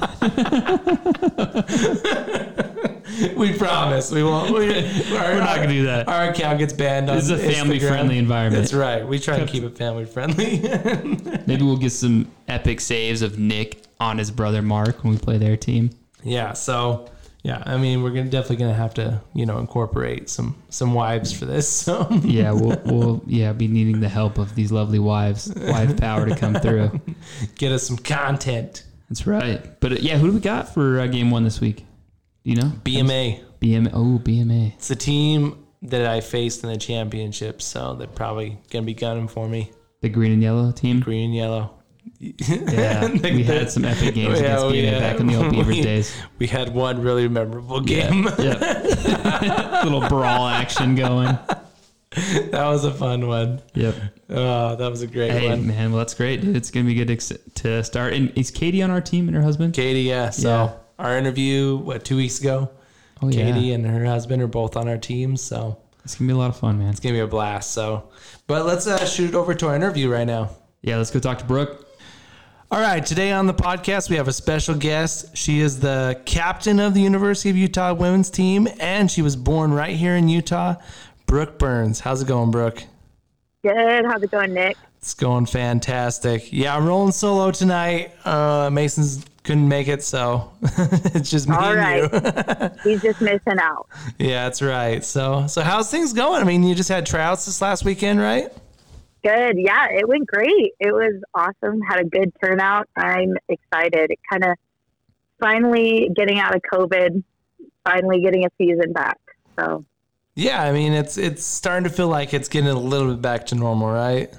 we promise we won't we, We're not gonna do that. our account gets banned on This is a family Instagram. friendly environment. that's right we try to keep it family friendly Maybe we'll get some epic saves of Nick on his brother Mark when we play their team. yeah so yeah i mean we're gonna definitely gonna have to you know incorporate some some wives for this so Yeah, we'll, we'll yeah be needing the help of these lovely wives, wife power to come through. get us some content That's right. But uh, yeah, who do we got for uh, game one this week? Do you know? bma BM. Oh, BMA. It's the team that I faced in the championship, so they're probably gonna be gunning for me. The green and yellow team. Green and yellow. Yeah, we had some epic games Yeah, against we BMA had- back in the old Beavers we- days. We had one really memorable game. Yep. Little brawl action going. that was a fun one. Yep. Oh, that was a great Hey one. man, well that's great, dude. It's gonna be good to, to start. And is Katie on our team and her husband? Katie, yeah. So Yeah. our interview, what two weeks ago? Oh yeah, Katie and her husband are both on our team, so it's gonna be a lot of fun, man. it's gonna be a blast. So, but let's uh, shoot it over to our interview right now. Yeah, let's go talk to Brooke. All right, today on the podcast, we have a special guest. She is the captain of the University of Utah women's team, and she was born right here in Utah. Brooke Burns. How's it going, Brooke? Good. How's it going, Nick? It's going fantastic. Yeah, I'm rolling solo tonight. Uh, Mason's couldn't make it, so it's just me All and right. you. He's just missing out. yeah, that's right. So, so how's things going? I mean, you just had tryouts this last weekend, right? Good. Yeah, it went great. It was awesome. Had a good turnout. I'm excited. It kind of finally getting out of COVID, finally getting a season back. So, Yeah, I mean, it's it's starting to feel like it's getting a little bit back to normal, right?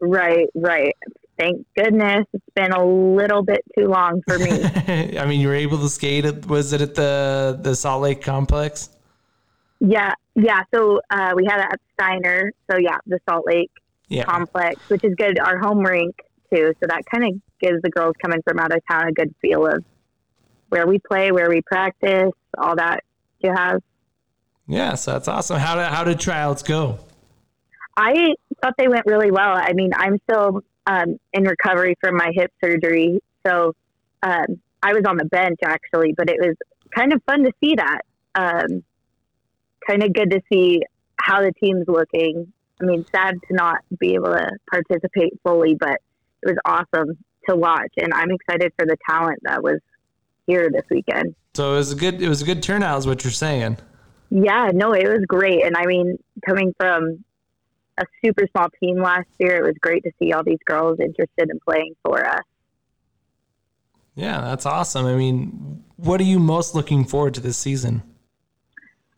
right, right. Thank goodness. It's been a little bit too long for me. I mean, you were able to skate. At, was it at the the Salt Lake complex? yeah, yeah. So uh, we had it at Steiner. So yeah, the Salt Lake Yeah. complex, which is good. Our home rink too. So that kind of gives the girls coming from out of town a good feel of where we play, where we practice, all that you have. Yeah, so that's awesome. How did how did tryouts go? I thought they went really well. I mean, I'm still um, in recovery from my hip surgery, so um, I was on the bench actually, but it was kind of fun to see that. Um, kind of good to see how the team's looking. I mean, sad to not be able to participate fully, but it was awesome to watch, and I'm excited for the talent that was here this weekend. So it was a good it was a good turnout, is what you're saying. Yeah, no, it was great. And I mean, coming from a super small team last year, it was great to see all these girls interested in playing for us. Yeah, that's awesome. I mean, what are you most looking forward to this season?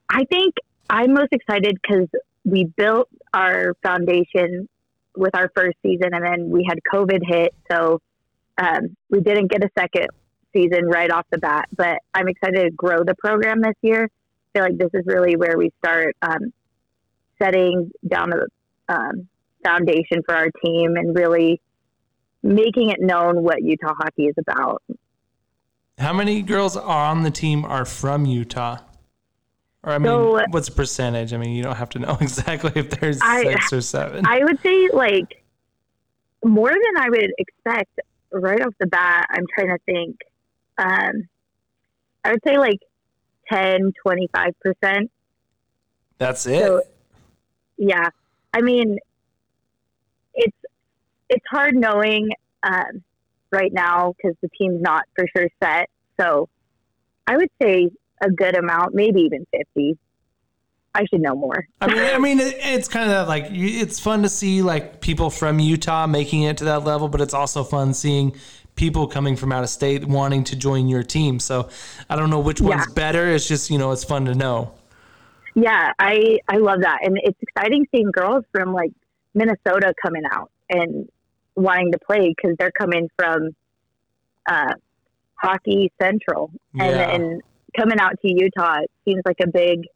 I think I'm most excited because we built our foundation with our first season and then we had COVID hit. So um, we didn't get a second season right off the bat, but I'm excited to grow the program this year. I feel like this is really where we start um, setting down the um, foundation for our team and really making it known what Utah hockey is about. How many girls on the team are from Utah? Or I mean, So- what's the percentage? I mean, you don't have to know exactly if there's I- six or seven. I would say like more than I would expect right off the bat. I'm trying to think. Um, I would say like 10, 25%. That's it. So, yeah. I mean, it's, it's hard knowing um, right now because the team's not for sure set. So I would say a good amount, maybe even 50. I should know more. I mean, I mean, it, it's kind of that, like it's fun to see like people from Utah making it to that level, but it's also fun seeing people coming from out of state wanting to join your team. So I don't know which one's Yeah. better. It's just you know, it's fun to know. Yeah, I I love that, and it's exciting seeing girls from like Minnesota coming out and wanting to play because they're coming from uh, hockey central, and Yeah. and coming out to Utah it seems like a big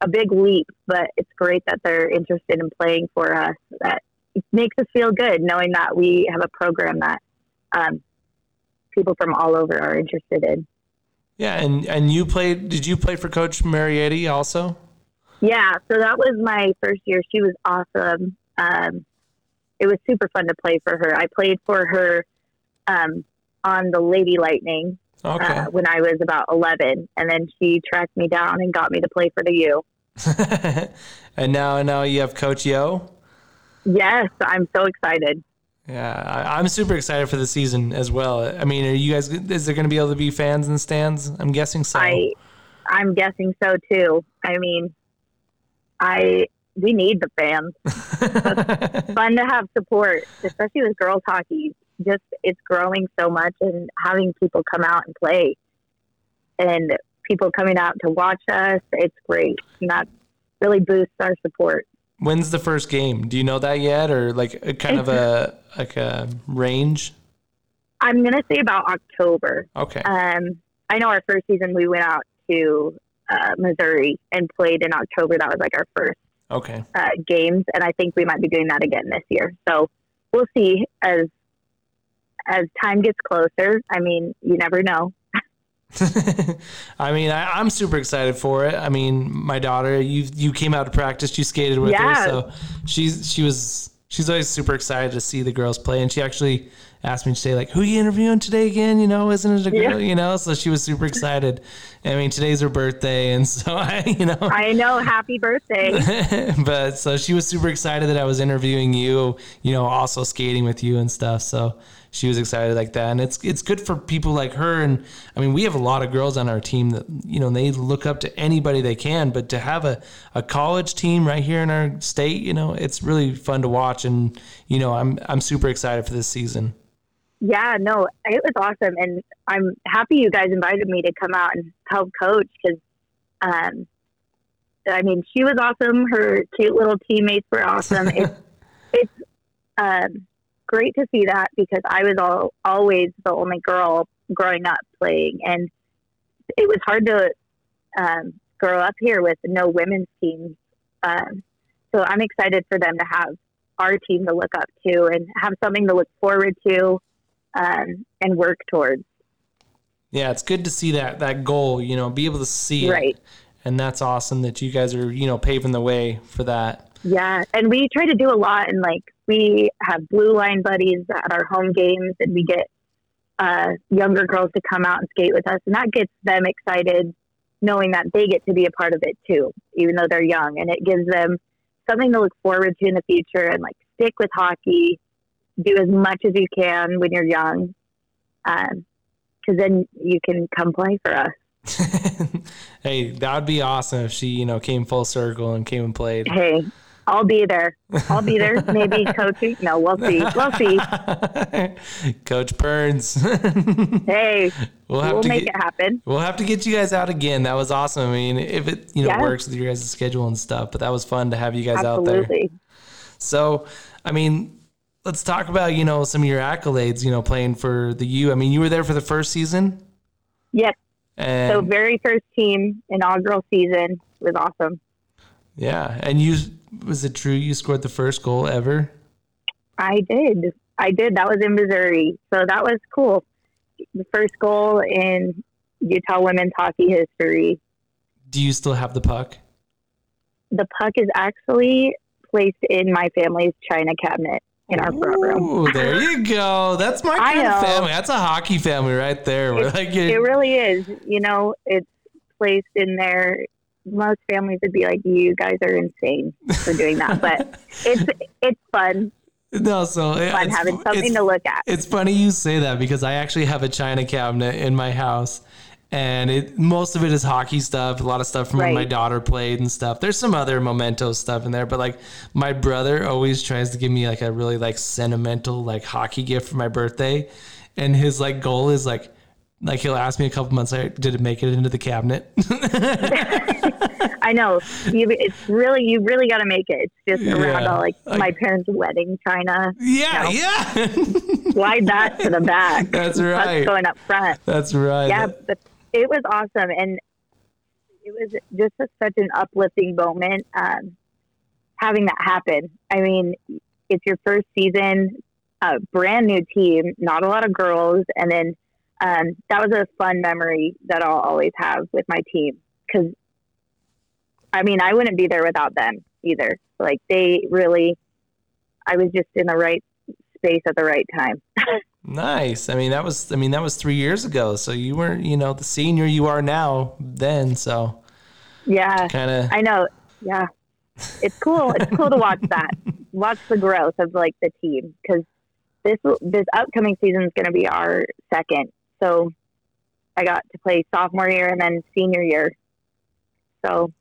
a big leap, but it's great that they're interested in playing for us. That it makes us feel good knowing that we have a program that um, people from all over are interested in. Yeah, and and you played? Did you play for Coach Marietti also? Yeah, so that was my first year. She was awesome. Um, it was super fun to play for her. I played for her um, on the Lady Lightning Okay. uh, when I was about 11, and then she tracked me down and got me to play for the U. and now now you have Coach Yo. Yes, I'm so excited. Yeah, I, I'm super excited for the season as well. I mean, are you guys? Is there going to be able to be fans in the stands? I'm guessing so. I, I'm guessing so too. I mean, I we need the fans. Fun to have support, especially with girls hockey. Just it's growing so much, and having people come out and play, and people coming out to watch us, it's great. And that really boosts our support. When's the first game? Do you know that yet, or like a kind of a like a range? I'm gonna say about October. Okay. Um, I know our first season we went out to uh, Missouri and played in October. That was like our first Okay. uh, games, and I think we might be doing that again this year. So we'll see as as time gets closer. I mean, you never know. I mean, I, I'm super excited for it. I mean, my daughter, you you came out to practice, you skated with Yeah. her, so she's she was she's always super excited to see the girls play, and she actually asked me to say like, "Who are you interviewing today again?" You know, isn't it a girl? Yeah. You know, so she was super excited. I mean, today's her birthday, and so I, you know, I know. Happy birthday! but so she was super excited that I was interviewing you, you know, also skating with you and stuff. So she was excited like that, and it's it's good for people like her. And I mean, we have a lot of girls on our team that you know they look up to anybody they can, but to have a a college team right here in our state, you know, it's really fun to watch. And you know, I'm I'm super excited for this season. yeah, no, it was awesome, and I'm happy you guys invited me to come out and help coach because, um, I mean, she was awesome. Her cute little teammates were awesome. it's it's um, great to see that because I was all, always the only girl growing up playing, and it was hard to um, grow up here with no women's teams. Um, so I'm excited for them to have our team to look up to and have something to look forward to um, and work towards. Yeah, it's good to see that that goal. You know, be able to see it, and that's awesome that you guys are you know paving the way for that. Yeah, and we try to do a lot, and like we have blue line buddies at our home games, and we get uh, younger girls to come out and skate with us, and that gets them excited, knowing that they get to be a part of it too, even though they're young, and it gives them something to look forward to in the future, and like stick with hockey, do as much as you can when you're young, because then you can come play for us. hey, that would be awesome if she, you know, came full circle and came and played. Hey, I'll be there. I'll be there. Maybe coaching. No, we'll see. We'll see. Coach Burns. Hey, we'll have we'll to make get, it happen. we'll have to get you guys out again. That was awesome. I mean, if it you know Yeah. works with your guys' schedule and stuff, but that was fun to have you guys out there. Absolutely. So, I mean, let's talk about you know some of your accolades. You know, playing for the U. I mean, you were there for the first season, Yep. and So very first team inaugural season was awesome. yeah, and you was it true you scored the first goal ever? I did. I did. That was in Missouri. So that was cool. The first goal in Utah women's hockey history. Do you still have the puck? The puck is actually placed in my family's china cabinet in our front room. There you go. That's my kind of family. That's a hockey family right there. Like, It really is. You know, it's placed in there. Most families would be like, "You guys are insane for doing that," but it's it's fun, no, so fun it's, having something to look at. It's funny you say that because I actually have a china cabinet in my house, and it most of it is hockey stuff. A lot of stuff from when my daughter played and stuff. There's some other memento stuff in there, but like my brother always tries to give me like a really like sentimental like hockey gift for my birthday, and his like goal is like. Like he'll ask me a couple months later, did it make it into the cabinet? I know. You, it's really you really got to make it. It's just around Yeah. all like Like- my parents' wedding china. yeah, No. yeah. Slide that to the back. That's right. going up front. That's right. Yeah, but it was awesome, and it was just a, such an uplifting moment um, having that happen. I mean, it's your first season, a brand new team, not a lot of girls, and then um, that was a fun memory that I'll always have with my team because. I mean, I wouldn't be there without them either. Like they really, I was just in the right space at the right time. Nice. I mean, that was I mean that was three years ago. So you weren't you know the senior you are now then. So Yeah, kind of I know. Yeah, it's cool. It's cool to watch that, watch the growth of like the team because this this upcoming season is going to be our second. So I got to play sophomore year and then senior year. So,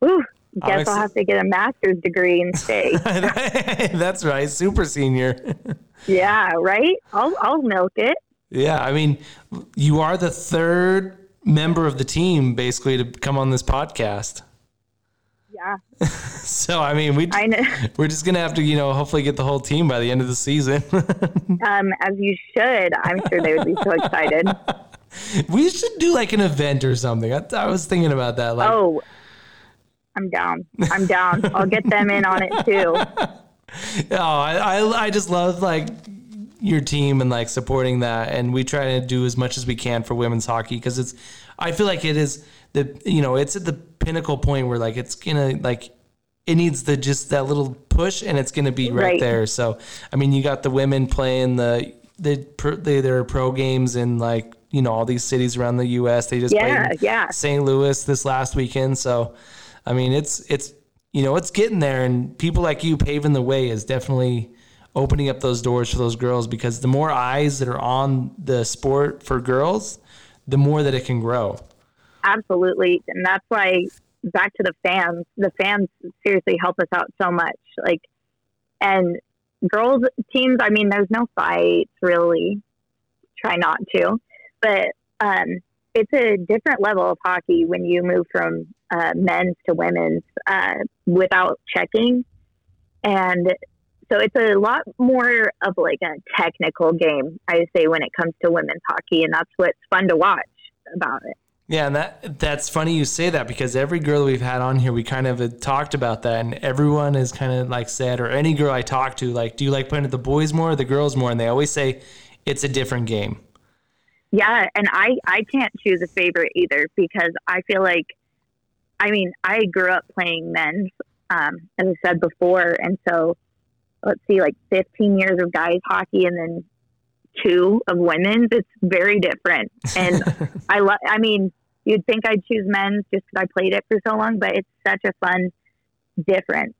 whew, guess I'll have to get a master's degree and stay. that's right, super senior. yeah, right. I'll I'll milk it. yeah, I mean, you are the third member of the team basically to come on this podcast. Yeah, So I mean, we I we're just gonna have to you know hopefully get the whole team by the end of the season. Um, as you should. I'm sure they would be so excited. we should do like an event or something. I, I was thinking about that. Like, Oh, I'm down. I'm down. I'll get them in on it too. Oh, I, I, I just love like your team and like supporting that, and we try to do as much as we can for women's hockey because it's. I feel like it is the you know it's at the pinnacle point where like it's gonna like it needs the just that little push and it's gonna be right, Right. there. So I mean, you got the women playing the the they, their pro games in like you know all these cities around the U.S. They just Yeah, played yeah. St. Louis this last weekend. So I mean, it's it's you know it's getting there, and people like you paving the way is definitely opening up those doors for those girls because the more eyes that are on the sport for girls, the more that it can grow. Absolutely. And that's why back to the fans, the fans seriously help us out so much. Like, and girls teams, I mean, there's no fights really. Try not to, but um, it's a different level of hockey when you move from uh, men's to women's uh, without checking. And so it's a lot more of like a technical game, I say, when it comes to women's hockey. And that's what's fun to watch about it. Yeah, and that that's funny you say that because every girl we've had on here, we kind of talked about that, and everyone has kind of like said, or any girl I talk to, like, do you like playing with the boys more or the girls more? And they always say it's a different game. Yeah, and I I can't choose a favorite either because I feel like, I mean, I grew up playing men's, um, as I said before, and so let's see, like 15 years of guys hockey and then two of women's. It's very different, and I love. I mean, you'd think I'd choose men's just because I played it for so long, but it's such a fun difference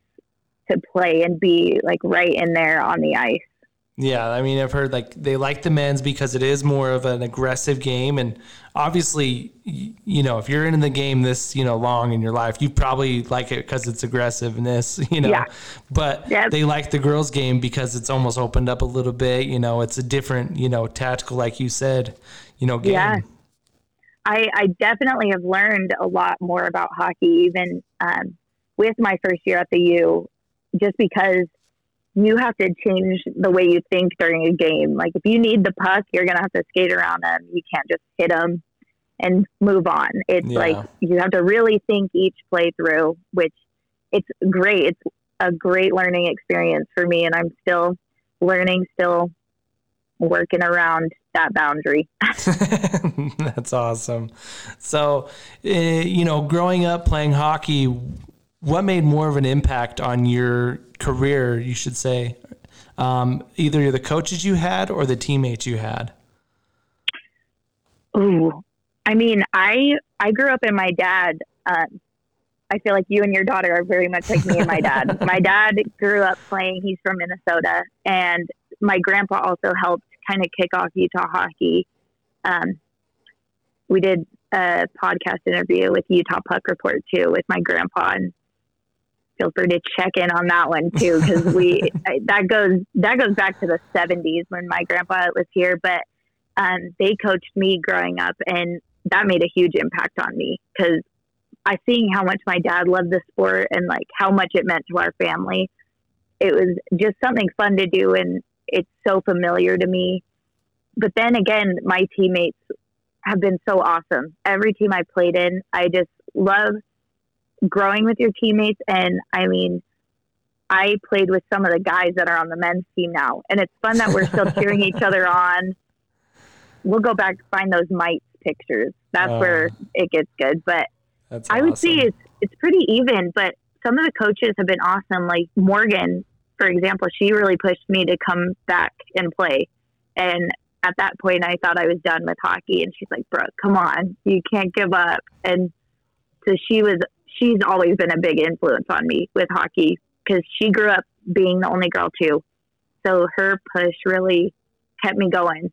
to play and be like right in there on the ice. Yeah, I mean, I've heard like they like the men's because it is more of an aggressive game, and obviously, you know, if you're in the game this you know long in your life, you probably like it because it's aggressiveness, you know. Yeah. But Yep. they like the girls' game because it's almost opened up a little bit. You know, it's a different, you know, tactical, like you said, you know, game. Yeah. I, I definitely have learned a lot more about hockey, even um, with my first year at the U, just because you have to change the way you think during a game. Like if you need the puck, you're gonna have to skate around them. You can't just hit them and move on. It's Yeah. like you have to really think each play through, which it's great. It's a great learning experience for me, and I'm still learning, still working around that boundary. That's awesome. So, uh, you know, growing up playing hockey, what made more of an impact on your career, you should say? Um, either the coaches you had or the teammates you had? Ooh, I mean, I I grew up in my dad. Um, I feel like you and your daughter are very much like me and my dad. my dad grew up playing. He's from Minnesota, and my grandpa also helped kind of kick off Utah hockey. Um, we did a podcast interview with Utah Puck Report too with my grandpa, and feel free to check in on that one too because we that goes that goes back to the 70s when my grandpa was here. But um, they coached me growing up, and that made a huge impact on me because I seeing how much my dad loved the sport and like how much it meant to our family. It was just something fun to do, and it's so familiar to me. But then again, my teammates have been so awesome. Every team I played in, I just love growing with your teammates. And I mean, I played with some of the guys that are on the men's team now, and it's fun that we're still cheering each other on. We'll go back find those mites pictures. That's uh, where it gets good. But I would say it's it's pretty even. But some of the coaches have been awesome. Like Morgan, for example, she really pushed me to come back and play. And at that point, I thought I was done with hockey, and she's like, "Brooke, come on, you can't give up." And so she was. She's always been a big influence on me with hockey because she grew up being the only girl too. So her push really kept me going.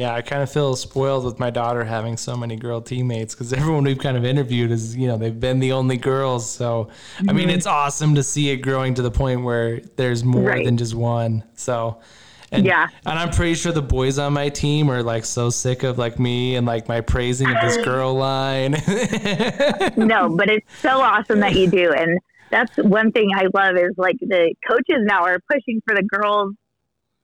Yeah, I kind of feel spoiled with my daughter having so many girl teammates because everyone we've kind of interviewed is, you know, they've been the only girls. So, mm-hmm. I mean, it's awesome to see it growing to the point where there's more right. than just one. So, and, yeah. And I'm pretty sure the boys on my team are like so sick of like me and like my praising of this girl line. no, but it's so awesome that you do. And that's one thing I love is like the coaches now are pushing for the girls.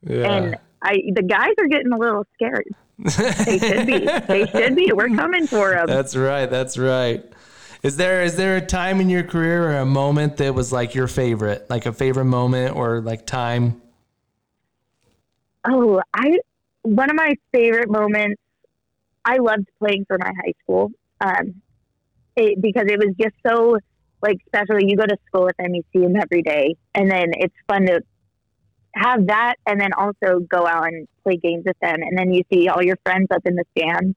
Yeah. And I the guys are getting a little scared. they should be. They should be. We're coming for them. That's right. That's right. Is there is there a time in your career or a moment that was like your favorite, like a favorite moment or like time? Oh, I one of my favorite moments. I loved playing for my high school um, it, because it was just so like special. You go to school with them, you see them every day, and then it's fun to have that and then also go out and play games with them. And then you see all your friends up in the stands.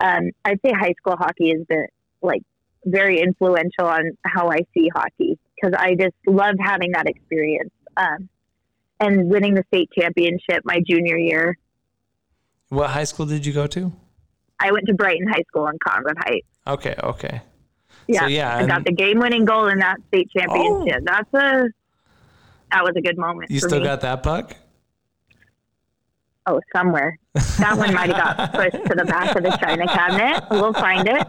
Um, I'd say high school hockey has been like very influential on how I see hockey because I just love having that experience um, and winning the state championship my junior year. What high school did you go to? I went to Brighton High School in Cottonwood Heights. Okay, okay. Yeah, so, yeah, I got the game-winning goal in that state championship. Oh. That's a that was a good moment. You still me. got that puck? Oh, somewhere. That one might have got pushed to the back of the china cabinet. We'll find it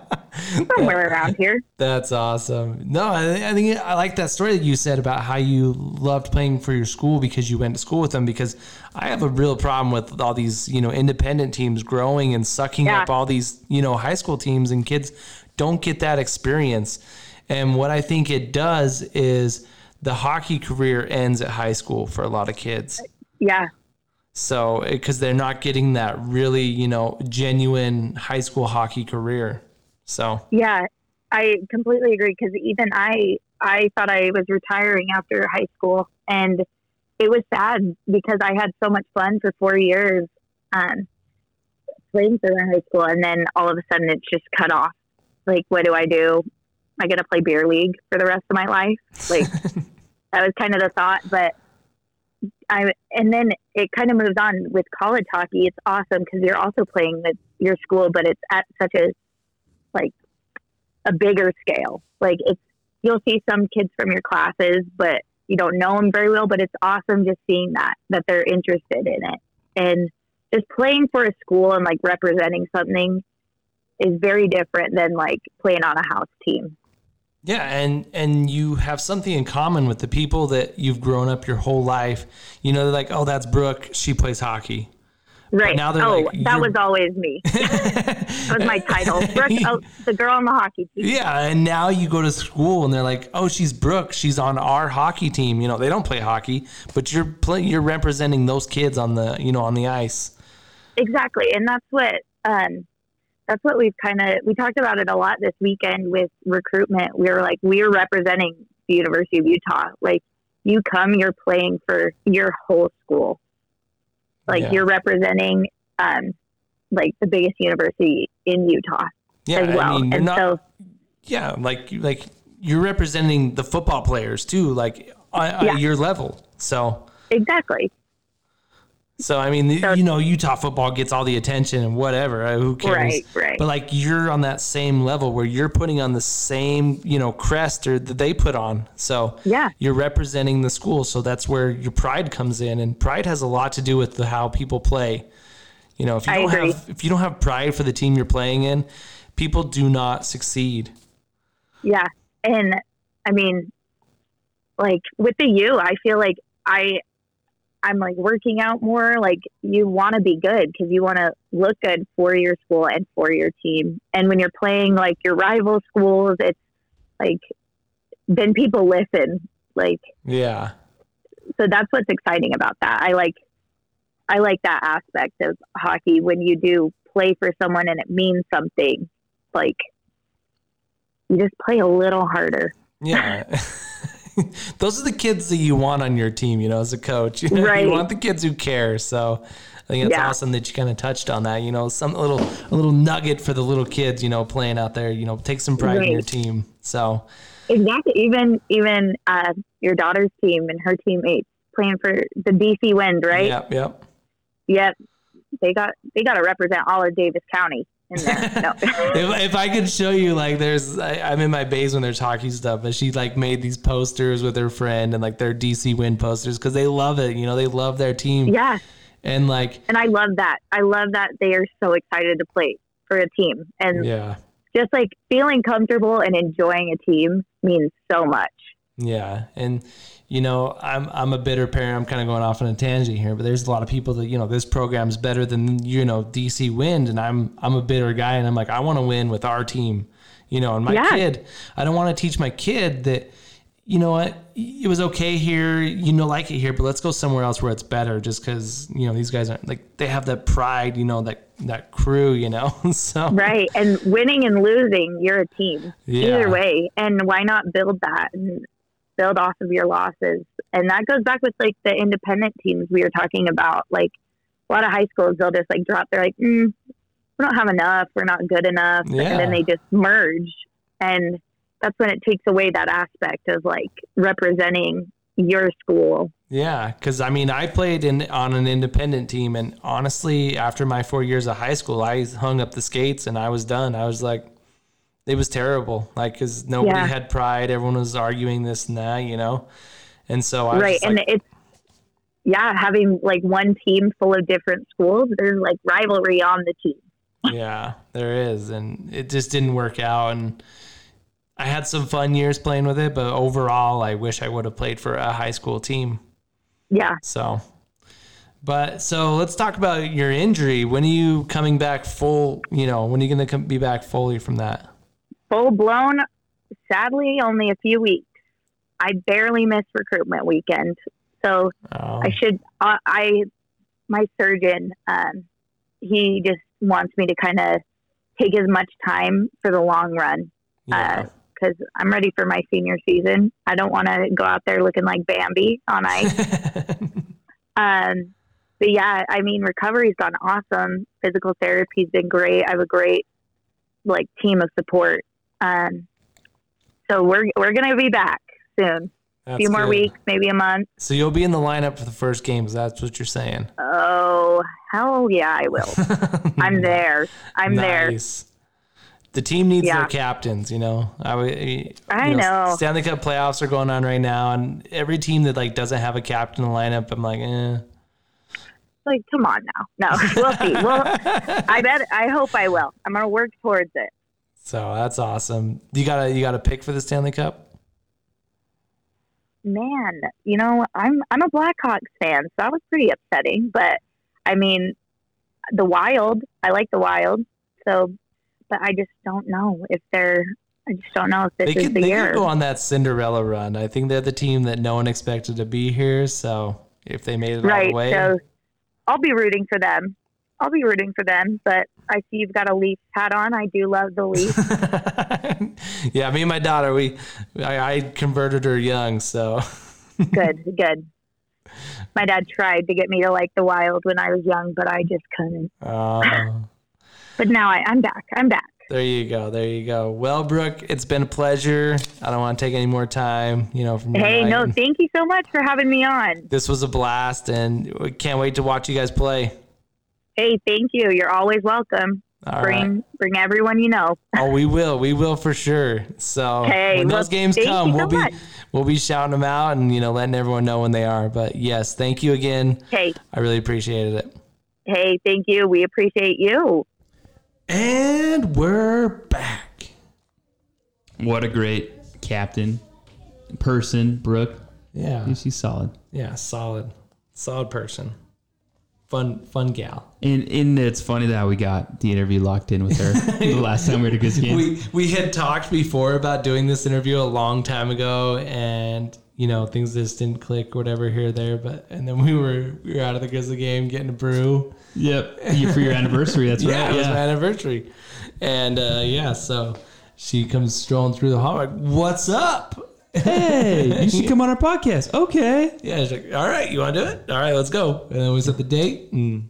somewhere around here. That's awesome. No, I, I think I like that story that you said about how you loved playing for your school because you went to school with them. Because I have a real problem with all these, you know, independent teams growing and sucking yeah. up all these, you know, high school teams, and kids don't get that experience. And what I think it does is the hockey career ends at high school for a lot of kids. Yeah. So, because they're not getting that really, you know, genuine high school hockey career. So, yeah, I completely agree. Because even I, I thought I was retiring after high school, and it was sad because I had so much fun for four years um, playing for high school, and then all of a sudden it's just cut off. Like, what do I do? I get to play beer league for the rest of my life. Like that was kind of the thought, but I and then it kind of moves on with college hockey. It's awesome because you're also playing with your school, but it's at such a like a bigger scale. Like it's you'll see some kids from your classes, but you don't know them very well. But it's awesome just seeing that that they're interested in it and just playing for a school and like representing something is very different than like playing on a house team. Yeah, and and you have something in common with the people that you've grown up your whole life. You know, they're like, oh, that's Brooke. She plays hockey. Right. now they're oh, like, that was always me. That was my title. Brooke, oh, the girl on the hockey team. Yeah, and now you go to school and they're like, "Oh, she's Brooke. She's on our hockey team." You know, they don't play hockey, but you're play, you're representing those kids on the you know on the ice. Exactly, and that's what um, that's what we've kind of we talked about it a lot this weekend with recruitment. We were like, we're representing the University of Utah. Like, you come, you're playing for your whole school. Like, Yeah. you're representing um, like the biggest university in Utah Yeah, as well. I mean, you're and not. so, yeah, like like you're representing the football players too, like on, Yeah. your level. So exactly. So I mean, So- you know, Utah football gets all the attention and whatever. uh, Who cares? Right, right. But like you're on that same level where you're putting on the same you know crest or that they put on. So Yeah. you're representing the school. So that's where your pride comes in, and pride has a lot to do with the, how people play. You know, if you I don't agree. have if you don't have pride for the team you're playing in, people do not succeed. Yeah. And I mean, like with the U, I feel like I, I'm like working out more. Like you want to be good because you want to look good for your school and for your team. And when you're playing like your rival schools, it's like, then people listen. Like, Yeah. so that's what's exciting about that. I like, I like that aspect of hockey when you do play for someone and it means something. Like, you just play a little harder. Yeah. Those are the kids that you want on your team, you know, as a coach. You, Right. you want the kids who care. So I think it's Yeah. awesome that you kind of touched on that. You know, some little a little nugget for the little kids, you know, playing out there. You know, take some pride in your team. So Exactly. Even even uh, your daughter's team and her teammates playing for the DC Wind, right? Yep, yep. Yep. They got they got to represent all of Davis County in there. No. if, if I could show you, like, there's, I, I'm in my base when there's hockey stuff, but she like made these posters with her friend and like their DC Wind posters because they love it. You know, they love their team. yeah, And like, and I love that. I love that they are so excited to play for a team, and yeah, just like feeling comfortable and enjoying a team means so much. yeah. And, you know, I'm, I'm a bitter parent. I'm kind of going off on a tangent here, but there's a lot of people that, you know, this program's better than, you know, DC Wind. And I'm, I'm a bitter guy and I'm like, I want to win with our team, you know, and my Yeah. kid, I don't want to teach my kid that, you know what, it was okay here, you know, like it here, but let's go somewhere else where it's better just because, you know, these guys aren't like, they have that pride, you know, that, that crew, you know, so. Right. And winning and losing, you're a team. Yeah. Either way. And why not build that and build off of your losses? And that goes back with like the independent teams we were talking about. Like a lot of high schools, they'll just like drop, they're like, mm, we don't have enough. We're not good enough. Yeah. And then they just merge. And that's when it takes away that aspect of like representing your school. Yeah, because I mean, I played in on an independent team, and honestly, after my four years of high school, I hung up the skates and I was done. I was like, it was terrible, like because nobody Yeah. had pride. Everyone was arguing this and that, you know. And so I was right. and it's, yeah, having like one team full of different schools, there's like rivalry on the team. yeah, there is, and it just didn't work out. And I had some fun years playing with it, but overall, I wish I would have played for a high school team. Yeah. So, but so let's talk about your injury. When are you coming back full? You know, when are you going to be back fully from that? Full blown, sadly, only a few weeks. I barely missed recruitment weekend. So Oh, I should, uh, I, my surgeon, um, he just wants me to kind of take as much time for the long run yeah. because I'm ready for my senior season. I don't want to go out there looking like Bambi on ice. Um, but yeah, I mean, recovery's gone awesome. Physical therapy's been great. I have a great like team of support. Um, so we're we're gonna be back soon. A few more good. weeks, maybe a month. So you'll be in the lineup for the first games. That's what you're saying. Oh hell yeah, I will. I'm there. I'm there. Nice. The team needs Yeah. their captains, you know. I, you I know. Stanley Cup playoffs are going on right now, and every team that like doesn't have a captain in the lineup, I'm like, eh. Like, come on now. No, we'll see. Well, I bet. I hope I will. I'm gonna work towards it. So that's awesome. You got to you got to pick for the Stanley Cup. man, you know, I'm I'm a Blackhawks fan, so that was pretty upsetting. But I mean, the Wild. I like the Wild. So, but I just don't know if they're. I just don't know if this They is could, the they year. could go on that Cinderella run. I think they're the team that no one expected to be here. So if they made it all right. the way, So, I'll be rooting for them. I'll be rooting for them. But I see you've got a Leafs hat on. I do love the Leafs. yeah, me and my daughter, we I, I converted her young, so good, good. My dad tried to get me to like the Wild when I was young, but I just couldn't. uh, But now I, I'm back. I'm back. there you go, there you go. Well, Brooke, it's been a pleasure. I don't want to take any more time, you know, from Hey, no, thank you so much for having me on. This was a blast, and we can't wait to watch you guys play. Hey, thank you. You're always welcome. All bring right. bring everyone you know. Oh, we will. We will for sure. So Hey, when well, those games come, we'll so be much. we'll be shouting them out and you know letting everyone know when they are. But yes, thank you again. Hey, I really appreciated it. hey, thank you. We appreciate you. And we're back. What a great captain, person, Brooke. Yeah. She's solid. Yeah, solid. Solid person. Fun fun gal. And, and it's funny that we got the interview locked in with her the last time we were at a game. We we had talked before about doing this interview a long time ago and you know, things just didn't click or whatever here or there, but and then we were we were out of the Grizzly game getting a brew. Yep. For your anniversary, that's Yeah, right. it was my anniversary. And uh, yeah, so she comes strolling through the hall like, What's up? Hey, you should come on our podcast. Okay. Yeah, she's like, All right, you wanna do it? All right, let's go. And then we set the date and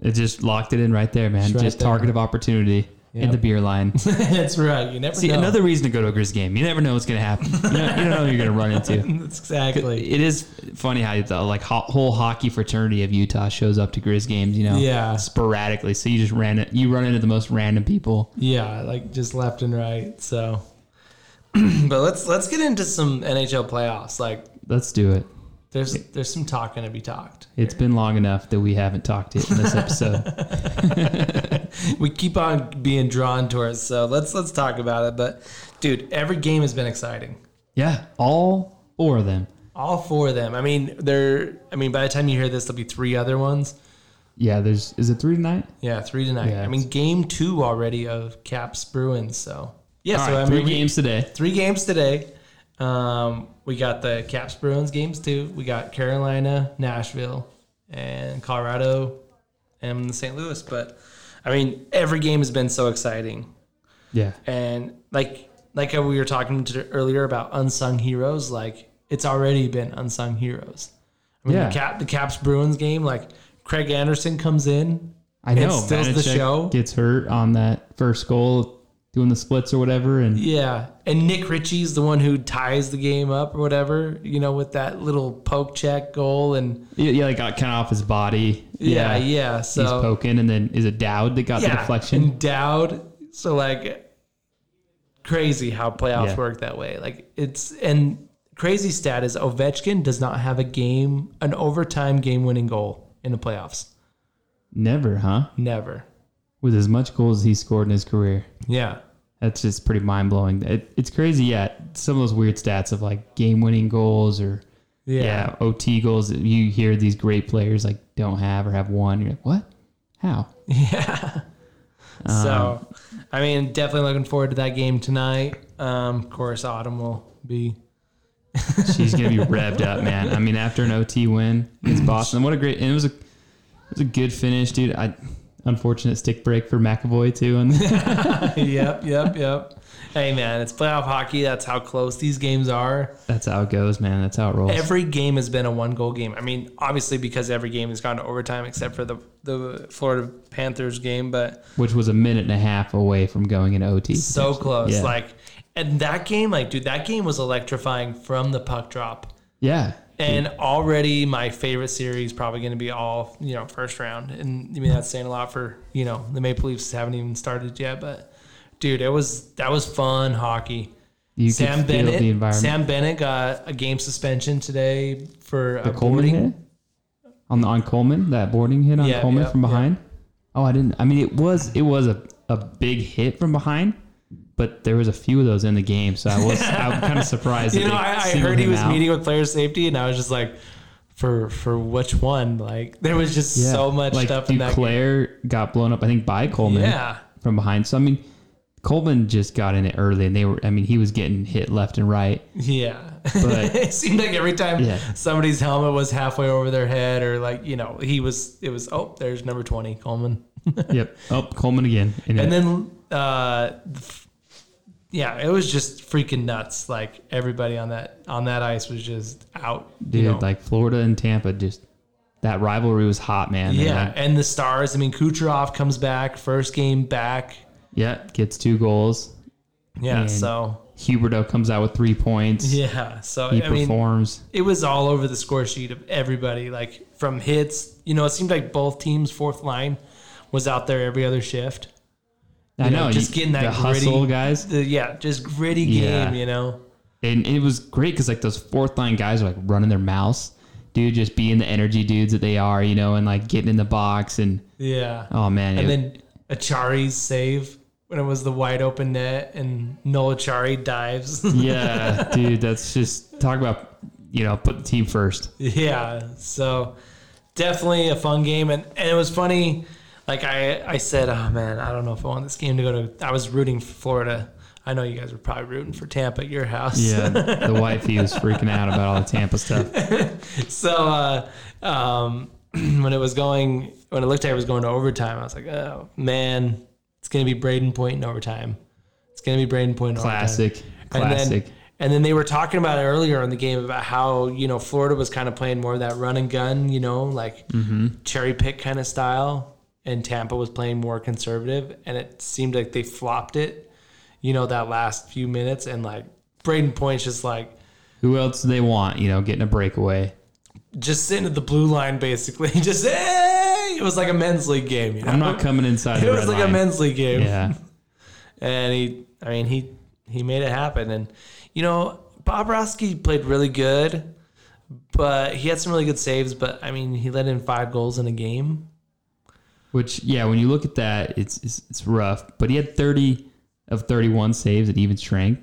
It just locked it in right there, man. It's right just there. target of opportunity in Yep. the beer line. that's right. You never See, know. another reason to go to a Grizz game. You never know what's going to happen. You don't, you don't know who you're going to run into. That's exactly. It is funny how the like ho- whole hockey fraternity of Utah shows up to Grizz games. You know, Yeah. sporadically. So you just ran it. You run into the most random people. Yeah, like just left and right. So, but let's let's get into some NHL playoffs. Like, Let's do it. there's there's some talk going to be talked. It's been long enough that we haven't talked it in this episode. We keep on being drawn towards. So let's let's talk about it. But, dude, every game has been exciting. yeah, all four of them. All four of them. I mean, they're. I mean, by the time you hear this, there'll be three other ones. Yeah, there's. Is it three tonight? Yeah, three tonight. Yeah, I mean, game two already of Caps Bruins. So yeah, All so right, I three mean, we- games today. three games today. Um, we got the Caps Bruins games too. We got Carolina, Nashville, and Colorado, and St. Louis. But I mean, every game has been so exciting, Yeah. and like like we were talking to earlier about unsung heroes. Like it's already been unsung heroes. I mean, Yeah. the Cap the Caps Bruins game. Like Craig Anderson comes in. I know. It steals the show. Gets hurt on that first goal, doing the splits or whatever, and Yeah, and Nick Ritchie's the one who ties the game up or whatever. You know, with that little poke check goal and. yeah, yeah, like got kind of off his body. Yeah, yeah. He's So poking, and then is it Dowd that got the yeah, deflection? Dowd. So like crazy how playoffs Yeah. work that way. Like it's and crazy stat is Ovechkin does not have a game an overtime game winning goal in the playoffs. Never, huh? Never. With as much goals as he scored in his career. Yeah. That's just pretty mind blowing. It, it's crazy, yeah. Some of those weird stats of like game winning goals or Yeah. yeah. OT goals that you hear these great players like don't have or have one. You're like, what? How? Yeah. so, I mean, definitely looking forward to that game tonight. Um, of course, Autumn will be. She's gonna be revved up, man. I mean, after an OT win against Boston, what a great and it was a it was a good finish, dude. I unfortunate stick break for McAvoy too, and yep, yep, yep. Hey, man, it's playoff hockey. That's how close these games are. that's how it goes, man. That's how it rolls. Every game has been a one goal game. I mean, obviously, because every game has gone to overtime except for the, the Florida Panthers game, but which was a minute and a half away from going in OT. so close. Yeah. Like, and that game, like, dude, that game was electrifying from the puck drop. yeah, And already my favorite series probably going to be all, you know, first round. And I mean, that's saying a lot for, you know, the Maple Leafs haven't even started yet. But, dude, it was, that was fun hockey. you Sam Bennett, the. Sam Bennett got a game suspension today for the a Coleman boarding. hit on on Coleman, that boarding hit on Yeah, Coleman yeah, from yeah. behind. Oh, I didn't. I mean, it was it was a, a big hit from behind, but there was a few of those in the game, so I was I'm kind of surprised. You that know, I, I heard he was out. meeting with player safety, and I was just like, for for which one. Like there was just so much like stuff in that. game. Duclair got blown up, I think, by Coleman Yeah, from behind. So I mean, Coleman just got in it early, and they were. I mean, he was getting hit left and right. yeah. But- it seemed like every time Yeah. somebody's helmet was halfway over their head, or like you know, he was. It was oh, there's number twenty Coleman. yep. Oh, Coleman again. In And it. then, uh, yeah, it was just freaking nuts. Like everybody on that on that ice was just out. dude, you know. like Florida and Tampa, just that rivalry was hot, man. Yeah, had- uh, and the stars. I mean, Kucherov comes back, first game back. yeah, gets two goals. Yeah, And so Huberto comes out with three points. yeah, so He I mean, performs. it was all over the score sheet of everybody. Like from hits, you know, it seemed like both teams' fourth line was out there every other shift. I know, know, just getting that the hustle, guys. The, yeah, just gritty Yeah. game. You know. And it was great because like those fourth line guys are like running their mouths, dude, just being the energy dudes that they are, you know, and like getting in the box and Yeah. oh man, And it- then Acciari's save when it was the wide open net and Noel Acciari dives. yeah, dude, that's just talk about you know put the team first. yeah. So definitely a fun game. And, and it was funny. Like I, I said, oh man, I don't know if I want this game to go to. I was rooting for Florida. I know you guys were probably rooting for Tampa at your house. Yeah, the wifey was freaking out about all the Tampa stuff. so uh, um, when it was going, when it looked like it was going to overtime, I was like, oh man, it's gonna be Brayden Point in overtime. It's gonna be Brayden Point in overtime. Classic, And classic. then, and then they were talking about it earlier in the game about how you know Florida was kind of playing more of that run and gun, you know, like Mm-hmm. cherry pick kind of style, and Tampa was playing more conservative, and it seemed like they flopped it, you know, that last few minutes, and like Brayden Point's just like Who else do they want? You know, getting a breakaway. just sitting at the blue line, basically, just hey, it was like a men's league game, you know. I'm not coming inside. It was like a men's league game. Yeah, and he I mean he he made it happen and you know Bobrovsky played really good but he had some really good saves but I mean he let in five goals in a game which yeah, when you look at that, it's it's, it's rough. But he had 30 of 31 saves at even strength.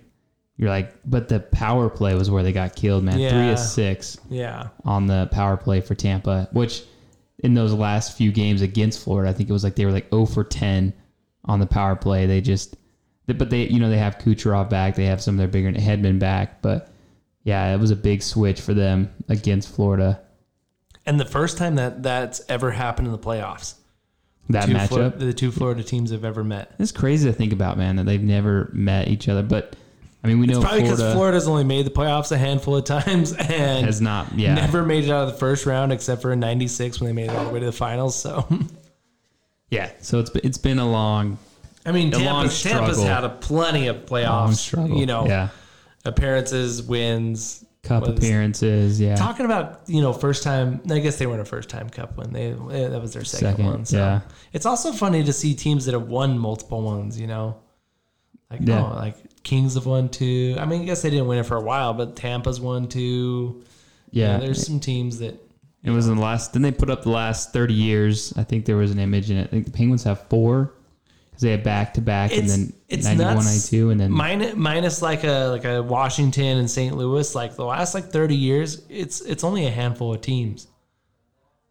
You're like, but the power play was where they got killed, man. Three Yeah. of six yeah on the power play for Tampa, which in those last few games against Florida, I think it was like they were like 0 for 10 on the power play. They just, but they, you know, they have Kucherov back. They have some of their bigger Hedman back. But yeah, it was a big switch for them against Florida. and the first time that that's ever happened in the playoffs That two matchup. Flor- the two Florida teams have ever met It's crazy to think about, man, that they've never met each other. But I mean, we know probably because Florida Florida's only made the playoffs a handful of times and has not. Yeah, never made it out of the first round except for in 96 when they made it all the way to the finals so yeah. So it's been, it's been a long, I mean Tampa's, Tampa's had a plenty of playoffs you know yeah, appearances wins cup was- appearances. Yeah, Talking about you know first time, I guess they weren't a first time cup win. They eh, that was their second, Second, one. So yeah. it's also funny to see teams that have won multiple ones. You know, like Yeah. oh, like Kings have won two. I mean, I guess they didn't win it for a while, but Tampa's won two. yeah. there's some teams that It was in the last. Then they put up the last thirty years. I think there was an image in it. I think the Penguins have four because they had back to back, and then it's 91, nuts. 92, and then minus minus like a like a Washington and St. Louis. Like the last like thirty years, it's it's only a handful of teams.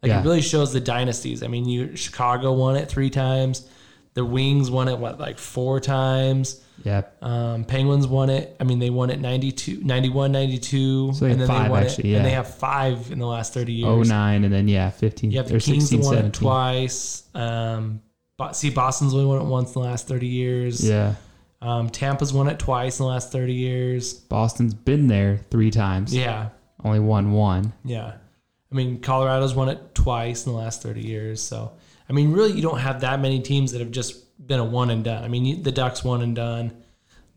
Like Yeah. it really shows the dynasties. I mean, you Chicago won it three times. The Wings won it what like four times. yeah, Um, Penguins won it. I mean, they won it 92, 91, 92. So they and then five, they won actually, it. And they have five in the last 30 years. oh nine, and then yeah, fifteen You have the Kings 16, that won it twice. Um, Bo- see, Boston's only won it once in the last 30 years. Yeah, Um, Tampa's won it twice in the last 30 years. Boston's been there three times. Yeah. only won one. Yeah. I mean, Colorado's won it twice in the last 30 years. So, I mean, really, you don't have that many teams that have just been a one and done. I mean, the Ducks one and done,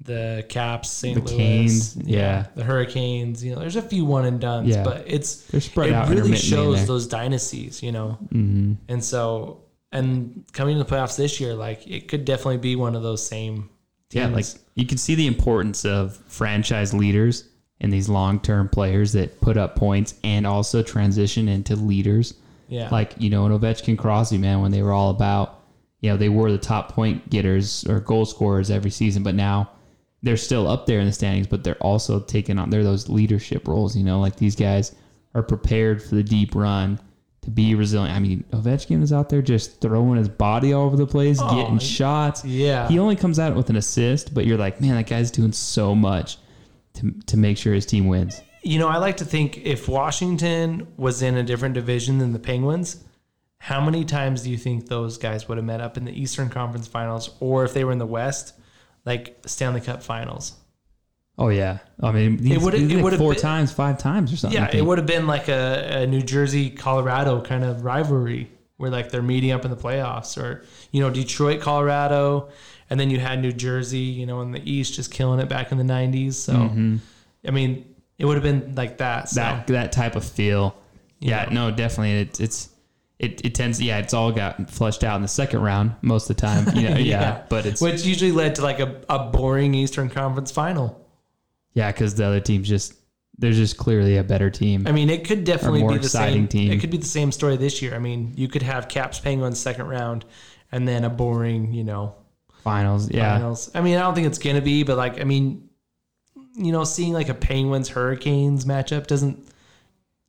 the Caps, St. The Louis, Canes, yeah. the Hurricanes. You know, there's a few one and dones, Yeah. but it's They're spread it out. really shows those dynasties. You know, Mhm. and so and coming to the playoffs this year, like it could definitely be one of those same. Teams. Yeah, like you can see the importance of franchise leaders and these long term players that put up points and also transition into leaders. yeah, Like, you know, an Ovechkin Crosby, man, when they were all about, you know, they were the top point getters or goal scorers every season, but now they're still up there in the standings, but they're also taking on, they're those leadership roles, you know, like these guys are prepared for the deep run to be resilient. I mean, Ovechkin is out there just throwing his body all over the place, Oh, getting shots. Yeah. He only comes out with an assist, but you're like, man, that guy's doing so much to, to make sure his team wins. You know, I like to think if Washington was in a different division than the Penguins, how many times do you think those guys would have met up in the Eastern Conference Finals, or if they were in the West, like Stanley Cup Finals? Oh yeah, I mean, these, it like would've four been- times, five times or something. Yeah, it would have been like a, a New Jersey Colorado kind of rivalry where like they're meeting up in the playoffs, or you know Detroit Colorado, and then you had New Jersey, you know, in the East just killing it back in the '90s. So, mm-hmm. I mean, it would have been like that. So. that that type of feel. Yeah, no, definitely. It's it's it, it tends. Yeah, it's all got flushed out in the second round most of the time. You know, yeah, but it's which usually led to like a, a boring Eastern Conference final. Yeah because the other team's just there's just clearly a better team. I mean, it could definitely be the same. team. It could be the same story this year. I mean, you could have Caps Penguins second round, and then a boring, you know, Finals, yeah, finals. I mean, I don't think it's gonna be, but like, I mean, you know, seeing like a Penguins Hurricanes matchup doesn't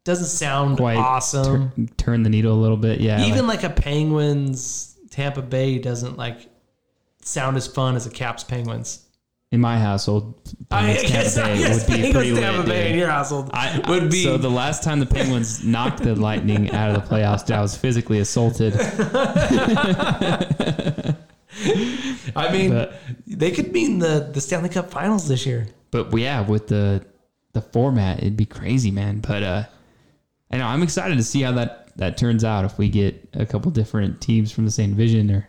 doesn't sound quite awesome. tur- turn the needle a little bit. Yeah, Even like- like a Penguins Tampa Bay doesn't like sound as fun as a Caps Penguins. In my household, I guess, Tampa I guess would be pretty Tampa. Bay in your household I, would be so the last time the Penguins knocked the Lightning out of the playoffs, I was physically assaulted. I mean, But- they could mean the the Stanley Cup Finals this year. But yeah, with the the format, it'd be crazy, man. But uh, I know I'm excited to see how that that turns out. If we get a couple different teams from the same division, or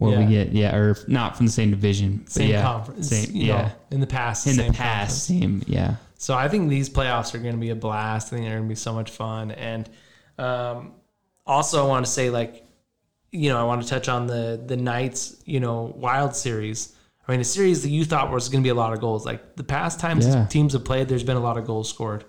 what we get, yeah, or not from the same division, but Same yeah, conference. same, yeah, know, in the past. in same the past, conference. same, yeah, So I think these playoffs are going to be a blast. I think they're going to be so much fun. And um, also, I want to say, like, you know, I want to touch on the the Knights, you know, Wild series. I mean, a series that you thought was going to be a lot of goals. Like the past times Yeah. teams have played, there's been a lot of goals scored.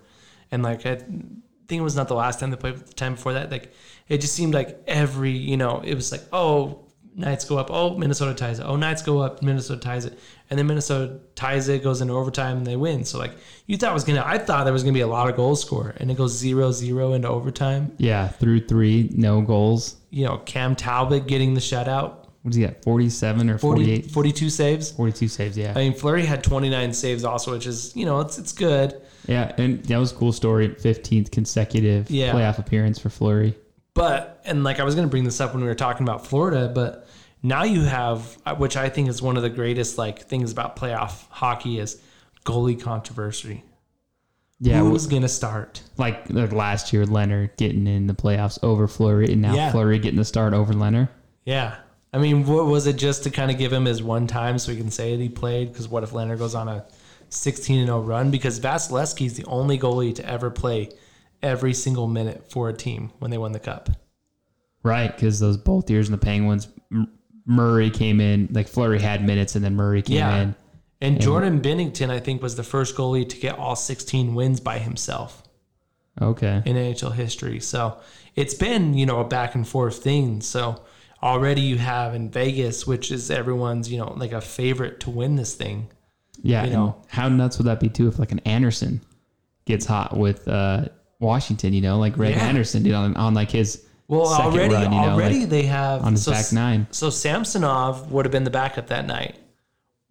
And like I think it was not the last time they played, but the time before that, like it just seemed like every, you know, it was like, oh, Knights go up, oh, Minnesota ties it. Oh, Knights go up, Minnesota ties it. And then Minnesota ties it, goes into overtime, and they win. So like you thought it was gonna I thought there was gonna be a lot of goals scored, and it goes zero zero into overtime. yeah. Through three, no goals. You know, Cam Talbot getting the shutout, What is he at? 47 or 40, 48? 42 saves. 42 saves, yeah. I mean, Fleury had 29 saves also, which is, you know, it's it's good. Yeah, and that was a cool story. 15th consecutive Yeah. playoff appearance for Fleury. But and like I was going to bring this up when we were talking about Florida, but now you have uh, which I think is one of the greatest like things about playoff hockey is goalie controversy. Yeah, Who's going to start? like, like last year, Lehner getting in the playoffs over Fleury, and now Yeah. Fleury getting the start over Lehner. Yeah. I mean, what was it just to kind of give him his one time so we can say that he played? Because what if Lehner goes on a 16 and 0 run? Because Vasilevskiy is the only goalie to ever play every single minute for a team when they won the cup. Right, because those both years in the Penguins, Murray came in, like Fleury had minutes, and then Murray came Yeah. in. And Jordan Binnington, I think, was the first goalie to get all 16 wins by himself. Okay. in NHL history. So it's been, you know, a back and forth thing. So already you have in Vegas, which is everyone's, you know, like a favorite to win this thing. Yeah. You know. how nuts would that be, too, if like an Anderson gets hot with uh, Washington, you know, like Greg Yeah. Anderson did on, on like his Well, second already, run, you know, already like they have on his so, back nine. So Samsonov would have been the backup that night,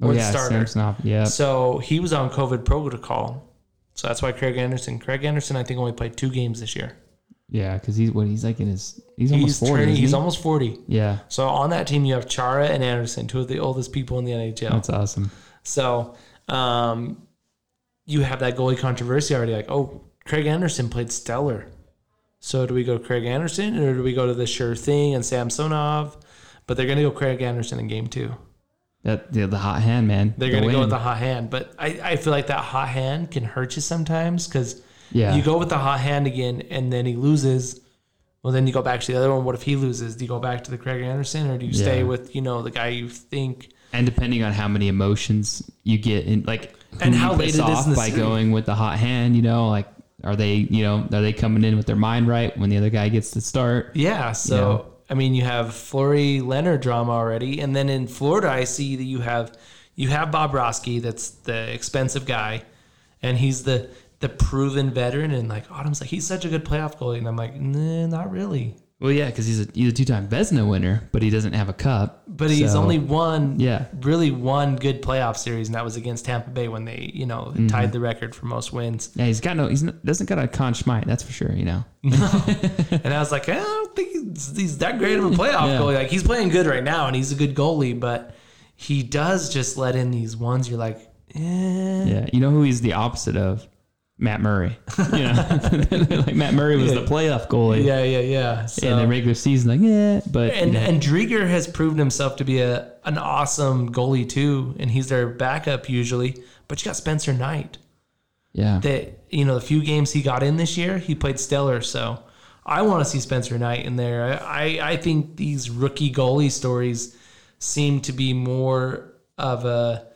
Oh, or the yeah, starter. Samsonov. Yeah. So he was on COVID protocol. So that's why Craig Anderson. Craig Anderson, I think, only played two games this year. Yeah, because he's what he's like in his he's He's almost forty. turning. isn't He's almost forty. yeah, So on that team, you have Chara and Anderson, two of the oldest people in the NHL. that's awesome. So um, you have that goalie controversy already. Like, oh, Craig Anderson played stellar. So do we go Craig Anderson or do we go to the sure thing and Samsonov? But they're going to go Craig Anderson in game two. That the, the hot hand man. They're the going to go with the hot hand. But I, I feel like that hot hand can hurt you sometimes because yeah. you go with the hot hand again and then he loses. Well, then you go back to the other one. What if he loses? Do you go back to the Craig Anderson or do you stay with, you know, the guy you think? and depending on how many emotions you get in, like And how late it is off in the by going with the hot hand, you know, like are they, you know, are they coming in with their mind right when the other guy gets to start? Yeah. So I mean, you have Fleury Lehner drama already, and then in Florida, I see that you have you have Bobrovsky, that's the expensive guy, and he's the the proven veteran, and like Autumn's like he's such a good playoff goalie, and I'm like, nah, not really. Well, yeah, because he's a he's a two time Vezina winner, but he doesn't have a cup. But he's So, only won, yeah. really one good playoff series, and that was against Tampa Bay when they, you know, Mm-hmm. tied the record for most wins. Yeah, he's got no. He's not, doesn't got a Conn Smythe, that's for sure. You know. And I was like, I don't think he's, he's that great of a playoff Yeah. goalie. Like he's playing good right now, and he's a good goalie, but he does just let in these ones. You're like, eh. Yeah, you know who he's the opposite of? Matt Murray. You know, like Matt Murray was the playoff goalie, yeah, yeah, yeah. So, in the regular season, like yeah, but and you know, and Driedger has proven himself to be a an awesome goalie too, and he's their backup usually. But you got Spencer Knight. yeah, That you know the few games he got in this year, he played stellar. So I want to see Spencer Knight in there. I I think these rookie goalie stories seem to be more of a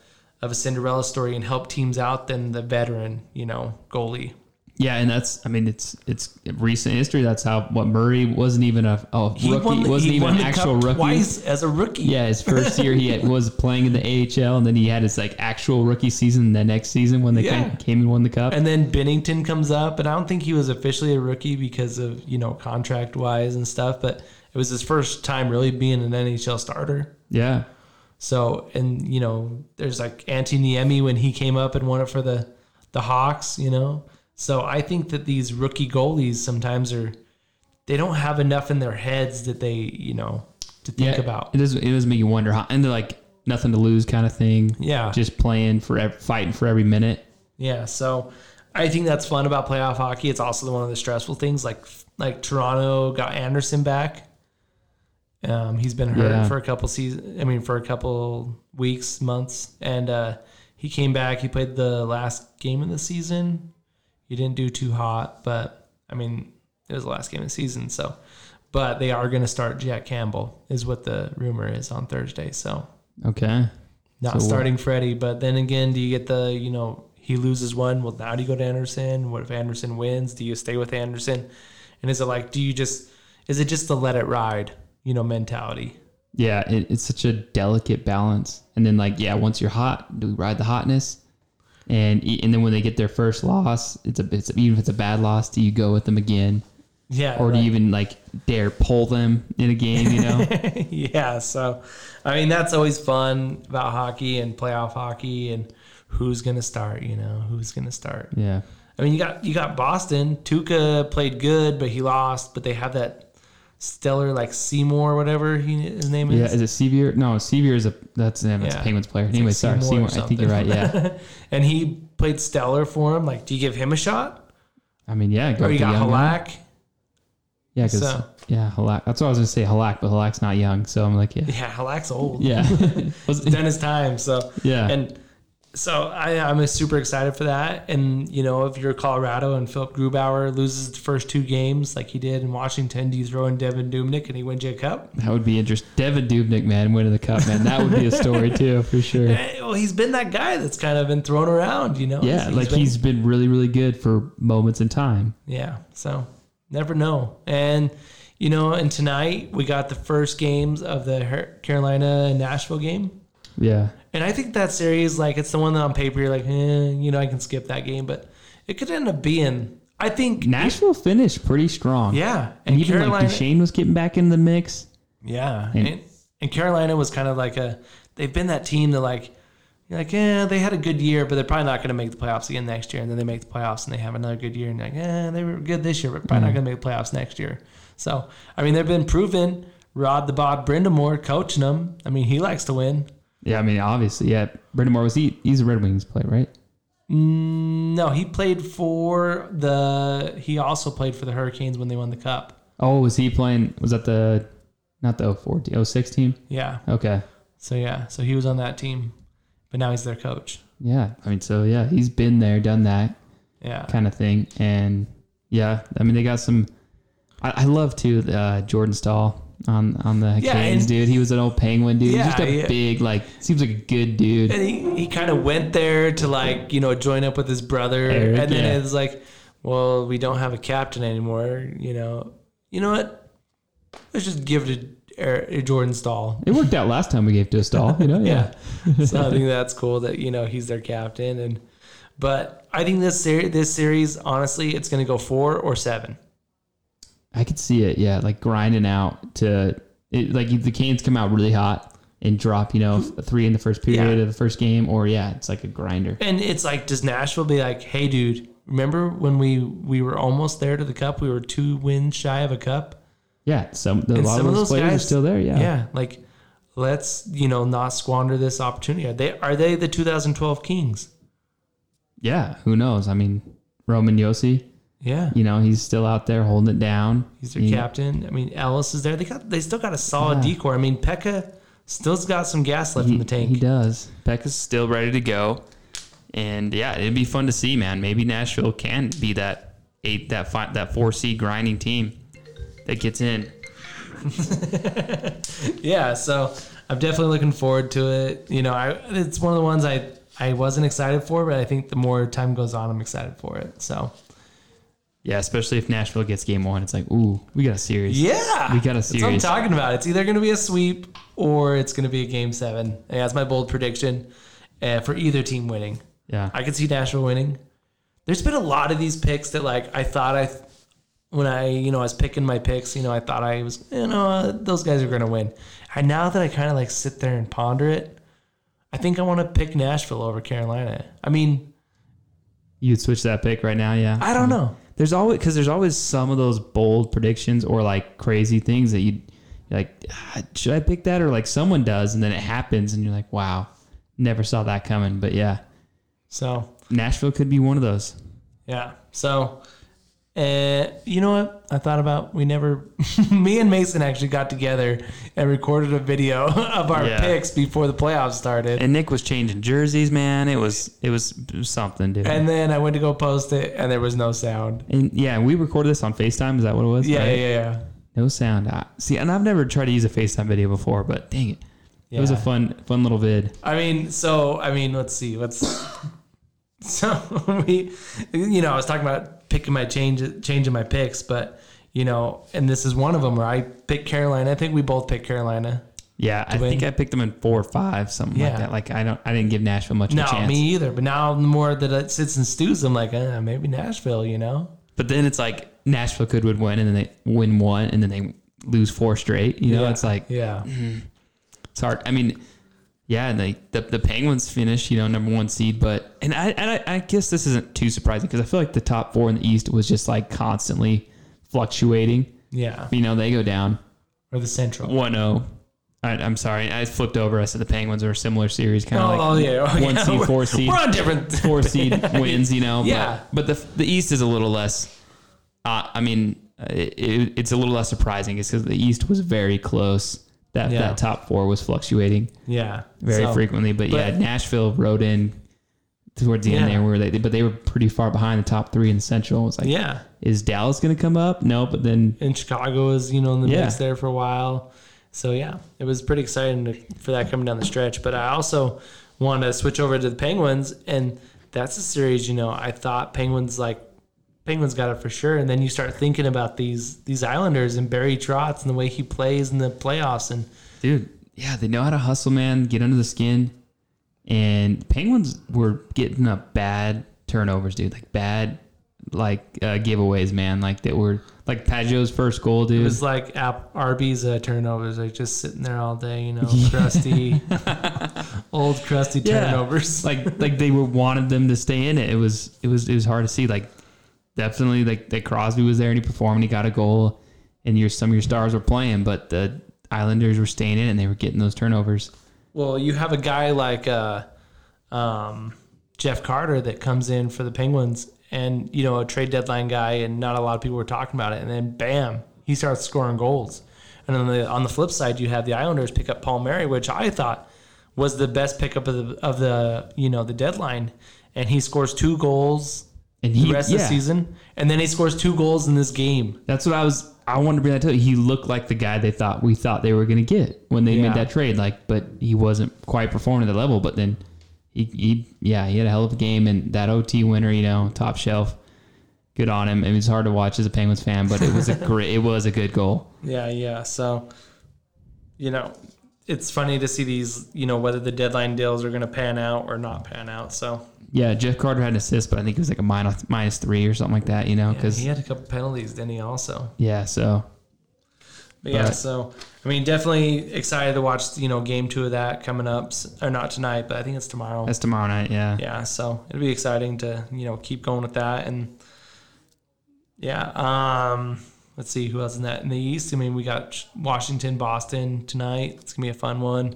of a Cinderella story and help teams out than the veteran, you know, goalie. yeah, and that's I mean it's it's recent history. That's how what Murray wasn't even a, a rookie, the- wasn't even an actual rookie. twice as a rookie. Yeah, his first year he had, was playing in the AHL, and then he had his like actual rookie season. The next season when they Yeah. came, came and won the cup. And then Binnington comes up, and I don't think he was officially a rookie because of you know contract wise and stuff, but it was his first time really being an NHL starter. yeah, So, and you know, there's like Antti Niemi when he came up and won it for the the Hawks, you know. So I think that these rookie goalies sometimes are they don't have enough in their heads that they, you know, to think yeah. about. It does. It does make you wonder how, and they're like nothing to lose kind of thing. Yeah. just playing for fighting for every minute. Yeah, so I think that's fun about playoff hockey. It's also one of the stressful things. Like like Toronto got Andersen back. Um, he's been hurt Yeah. for a couple seasons. I mean, for a couple weeks, months, and uh, he came back. He played the last game of the season. He didn't do too hot, but I mean, it was the last game of the season. So, but they are going to start Jack Campbell, is what the rumor is on Thursday. So Okay. not So starting Freddie. But then again, do you get the you know he loses one? Well, now do you go to Andersen? What if Andersen wins? Do you stay with Andersen? And is it like do you just is it just to let it ride you know mentality? Yeah, it, it's such a delicate balance. And then like, yeah, once you're hot, do we ride the hotness? And and then when they get their first loss, it's a it's even if it's a bad loss, do you go with them again, Yeah. or do you even like dare pull them in a game? You know? yeah. So I mean that's always fun about hockey and playoff hockey and who's gonna start. You know who's gonna start. yeah. I mean, you got you got Boston. Tuukka played good, but he lost. But they have that stellar like Seymour, or whatever he, his name is. Yeah, is it Sevier? No, Sevier is a that's, yeah, that's Yeah. a Penguins player. Anyway, like sorry, Seymour Seymour. I think you're right. Yeah, and he played stellar for him. Like, do you give him a shot? I mean, yeah. Go Or you got guy. Halak? Yeah, because So- yeah, Halak. That's what I was gonna say, Halak, but Halak's not young, so I'm like, yeah, Yeah, Halak's old. yeah, He's done his time. So yeah. and so I, I'm super excited for that. And you know, if you're Colorado and Philip Grubauer loses the first two games like he did in Washington, do you throw in Devan Dubnyk and he wins you a cup? that would be interesting. Devan Dubnyk, man, winning the cup, man. That would be a story too, for sure. Well, he's been that guy that's kind of been thrown around. You know? Yeah, like been- he's been really, really good for moments in time. Yeah. So never know. And you know, and tonight we got the first games of the Carolina and Nashville game. Yeah, And I think that series, like, it's the one that on paper you're like, eh, you know, I can skip that game, but it could end up being. I think Nashville finished pretty strong. Yeah, and, even Carolina, like Duchene was getting back in the mix. yeah, And- and, and Carolina was kind of like a. They've been that team that like, you're like, yeah, they had a good year, but they're probably not going to make the playoffs again next year. And then they make the playoffs and they have another good year, and you're like, yeah, they were good this year, but probably not mm-hmm. going to make the playoffs next year. So I mean, they've been proven. Rod the Bod Brind'Amour coaching them. I mean, he likes to win. Yeah, I mean, obviously, yeah. Brind'Amour was he? He's a Red Wings player, right? Mm, No, he played for the. He also played for the Hurricanes when they won the cup. Oh, was he playing? Was that the not the 04, the 06 team? Yeah. Okay. So yeah, so he was on that team, but now he's their coach. Yeah, I mean, so yeah, he's been there, done that Yeah. kind of thing, and yeah, I mean, they got some. I, I love too uh, Jordan Staal on on the Yeah, Canes, and- dude. He was an old Penguin dude. Yeah, just a yeah. big like seems like a good dude. And he, he kind of went there to like you know join up with his brother, Eric, and then yeah. it's like, well, we don't have a captain anymore. You know, you know what? Let's just give it to Er- Jordan Staal. It worked out last time we gave to a Staal, you know. Yeah. Yeah. so I think that's cool that you know he's their captain and But I think this series, this series, honestly, it's going to go four or seven. I could see it, yeah, like grinding out to it, like the Canes come out really hot and drop, you know, three in the first period Yeah. of the first game, or yeah, it's like a grinder. And it's like, does Nashville be like, hey, dude, remember when we we were almost there to the cup? We were two wins shy of a cup. Yeah, some a And lot some of those players are still there. Yeah, Yeah, like let's you know not squander this opportunity. Are they are they the 2012 Kings? Yeah, Who knows? I mean, Roman Josi, Yeah, you know, he's still out there holding it down. he's their He- captain. I mean, Ellis is there. They got they still got a solid Yeah. decor. I mean, Pekka still's got some gas left He, in the tank. he does. Pekka's still ready to go, and yeah, it'd be fun to see, man. Maybe Nashville can be that eight, that five, that four seed grinding team that gets in. yeah, so I'm definitely looking forward to it. You know, I it's one of the ones I I wasn't excited for, but I think the more time goes on, I'm excited for it. So Yeah, especially if Nashville gets game one, it's like, ooh, we got a series. yeah, We got a series. That's what I'm talking about. It's either going to be a sweep or it's going to be a game seven. And that's my bold prediction uh, for either team winning. Yeah, I could see Nashville winning. There's been a lot of these picks that like I thought I when I you know I was picking my picks, you know I thought I was you know uh, those guys are going to win. And now that I kind of like sit there and ponder it, I think I want to pick Nashville over Carolina. I mean, you'd switch that pick right now. Yeah, I don't know. There's always because there's always some of those bold predictions or like crazy things that you like. "Ah, Should I pick that or like someone does and then it happens and you're like, wow, never saw that coming. But yeah, So Nashville could be one of those. Yeah. So, uh, you know what? I thought about we never, me and Mason actually got together and recorded a video of our Yeah. picks before the playoffs started. And Nick was changing jerseys, man. It was it was, something, dude. And then I went to go post it and there was no sound. And yeah, we recorded this on FaceTime. Is that what it was? Yeah, Right? yeah, yeah. No sound. I, see, and I've never tried to use a FaceTime video before, but dang it, it was a fun fun little vid. I mean, so I mean, let's see. Let's. So we, you know, I was talking about picking my change, changing my picks, but you know, and this is one of them where I picked Carolina. I think we both picked Carolina. Yeah, I win. think I picked them in four or five, something like that. Like I don't, I didn't give Nashville much of No, a chance. me either. But now the more that it sits and stews, I'm like, uh, maybe Nashville. You know. But then it's like Nashville could would win, and then they win one, and then they lose four straight. You know, Yeah. it's like Yeah. it's hard. I mean, yeah, and they, the the Penguins finished, you know, number one seed, but and I and I, I guess this isn't too surprising because I feel like the top four in the East was just like constantly fluctuating. Yeah. You know, they go down Or the Central. 1-0. I, I'm sorry, I flipped over. I said the Penguins are a similar series, kind of Oh, like oh, yeah. Oh, one yeah. seed, four seed. We're on different. four seed wins, you know. Yeah. But, but the the East is a little less. Uh, I mean, it, it, it's a little less surprising. It's because the East was very close. That Yeah. that top four was fluctuating Yeah. very So, frequently. But, yeah, Nashville rode in towards the end there, where they but they were pretty far behind the top three in the Central. It's like, Yeah. is Dallas going to come up? No, but then And Chicago was, you know, in the Yeah. mix there for a while. So yeah, it was pretty exciting to, for that coming down the stretch. But I also want to switch over to the Penguins, and that's a series. You know, I thought Penguins like Penguins got it for sure, and then you start thinking about these these Islanders and Barry Trotz and the way he plays in the playoffs, and dude, yeah, they know how to hustle, man, get under the skin. And Penguins were getting up bad turnovers, dude. Like bad, like uh, giveaways, man. Like that were like Pageau's first goal, dude. it was like App, Arby's uh, turnovers, like just sitting there all day, you know, crusty, old crusty Yeah. turnovers. like like they were wanted them to stay in it. It was it was it was hard to see. Like definitely like that Crosby was there and he performed. And he got a goal, and your some of your stars were playing, but the Islanders were staying in and they were getting those turnovers. Well, you have a guy like uh, um, Jeff Carter that comes in for the Penguins, and you know a trade deadline guy, and not a lot of people were talking about it. And then bam, he starts scoring goals. And on the on the flip side, you have the Islanders pick up Palmieri, which I thought was the best pickup of the of the you know the deadline, and he scores two goals And the he rest of the season, and then he scores two goals in this game. That's what I was. I wanted to bring that to you. He looked like the guy they thought we thought they were going to get when they Yeah. made that trade. Like, but he wasn't quite performing at the level. But then he, he, yeah, he had a hell of a game and that OT winner, you know, top shelf. Good on him. It was hard to watch as a Penguins fan, but it was a great. It was a good goal. Yeah, yeah. So, you know, it's funny to see these, you know, whether the deadline deals are going to pan out or not pan out. So, Yeah, Jeff Carter had an assist, but I think it was like a minus minus three or something like that. You know, Yeah, because he had a couple penalties, didn't he? Also, yeah. so but yeah. But- So I mean, definitely excited to watch. You know, game two of that coming up, or not tonight, but I think it's tomorrow. that's tomorrow night. Yeah, yeah, so it'll be exciting to you know keep going with that and yeah. Um, let's see who else in that in the East. I mean, we got Washington, Boston tonight. It's gonna be a fun one.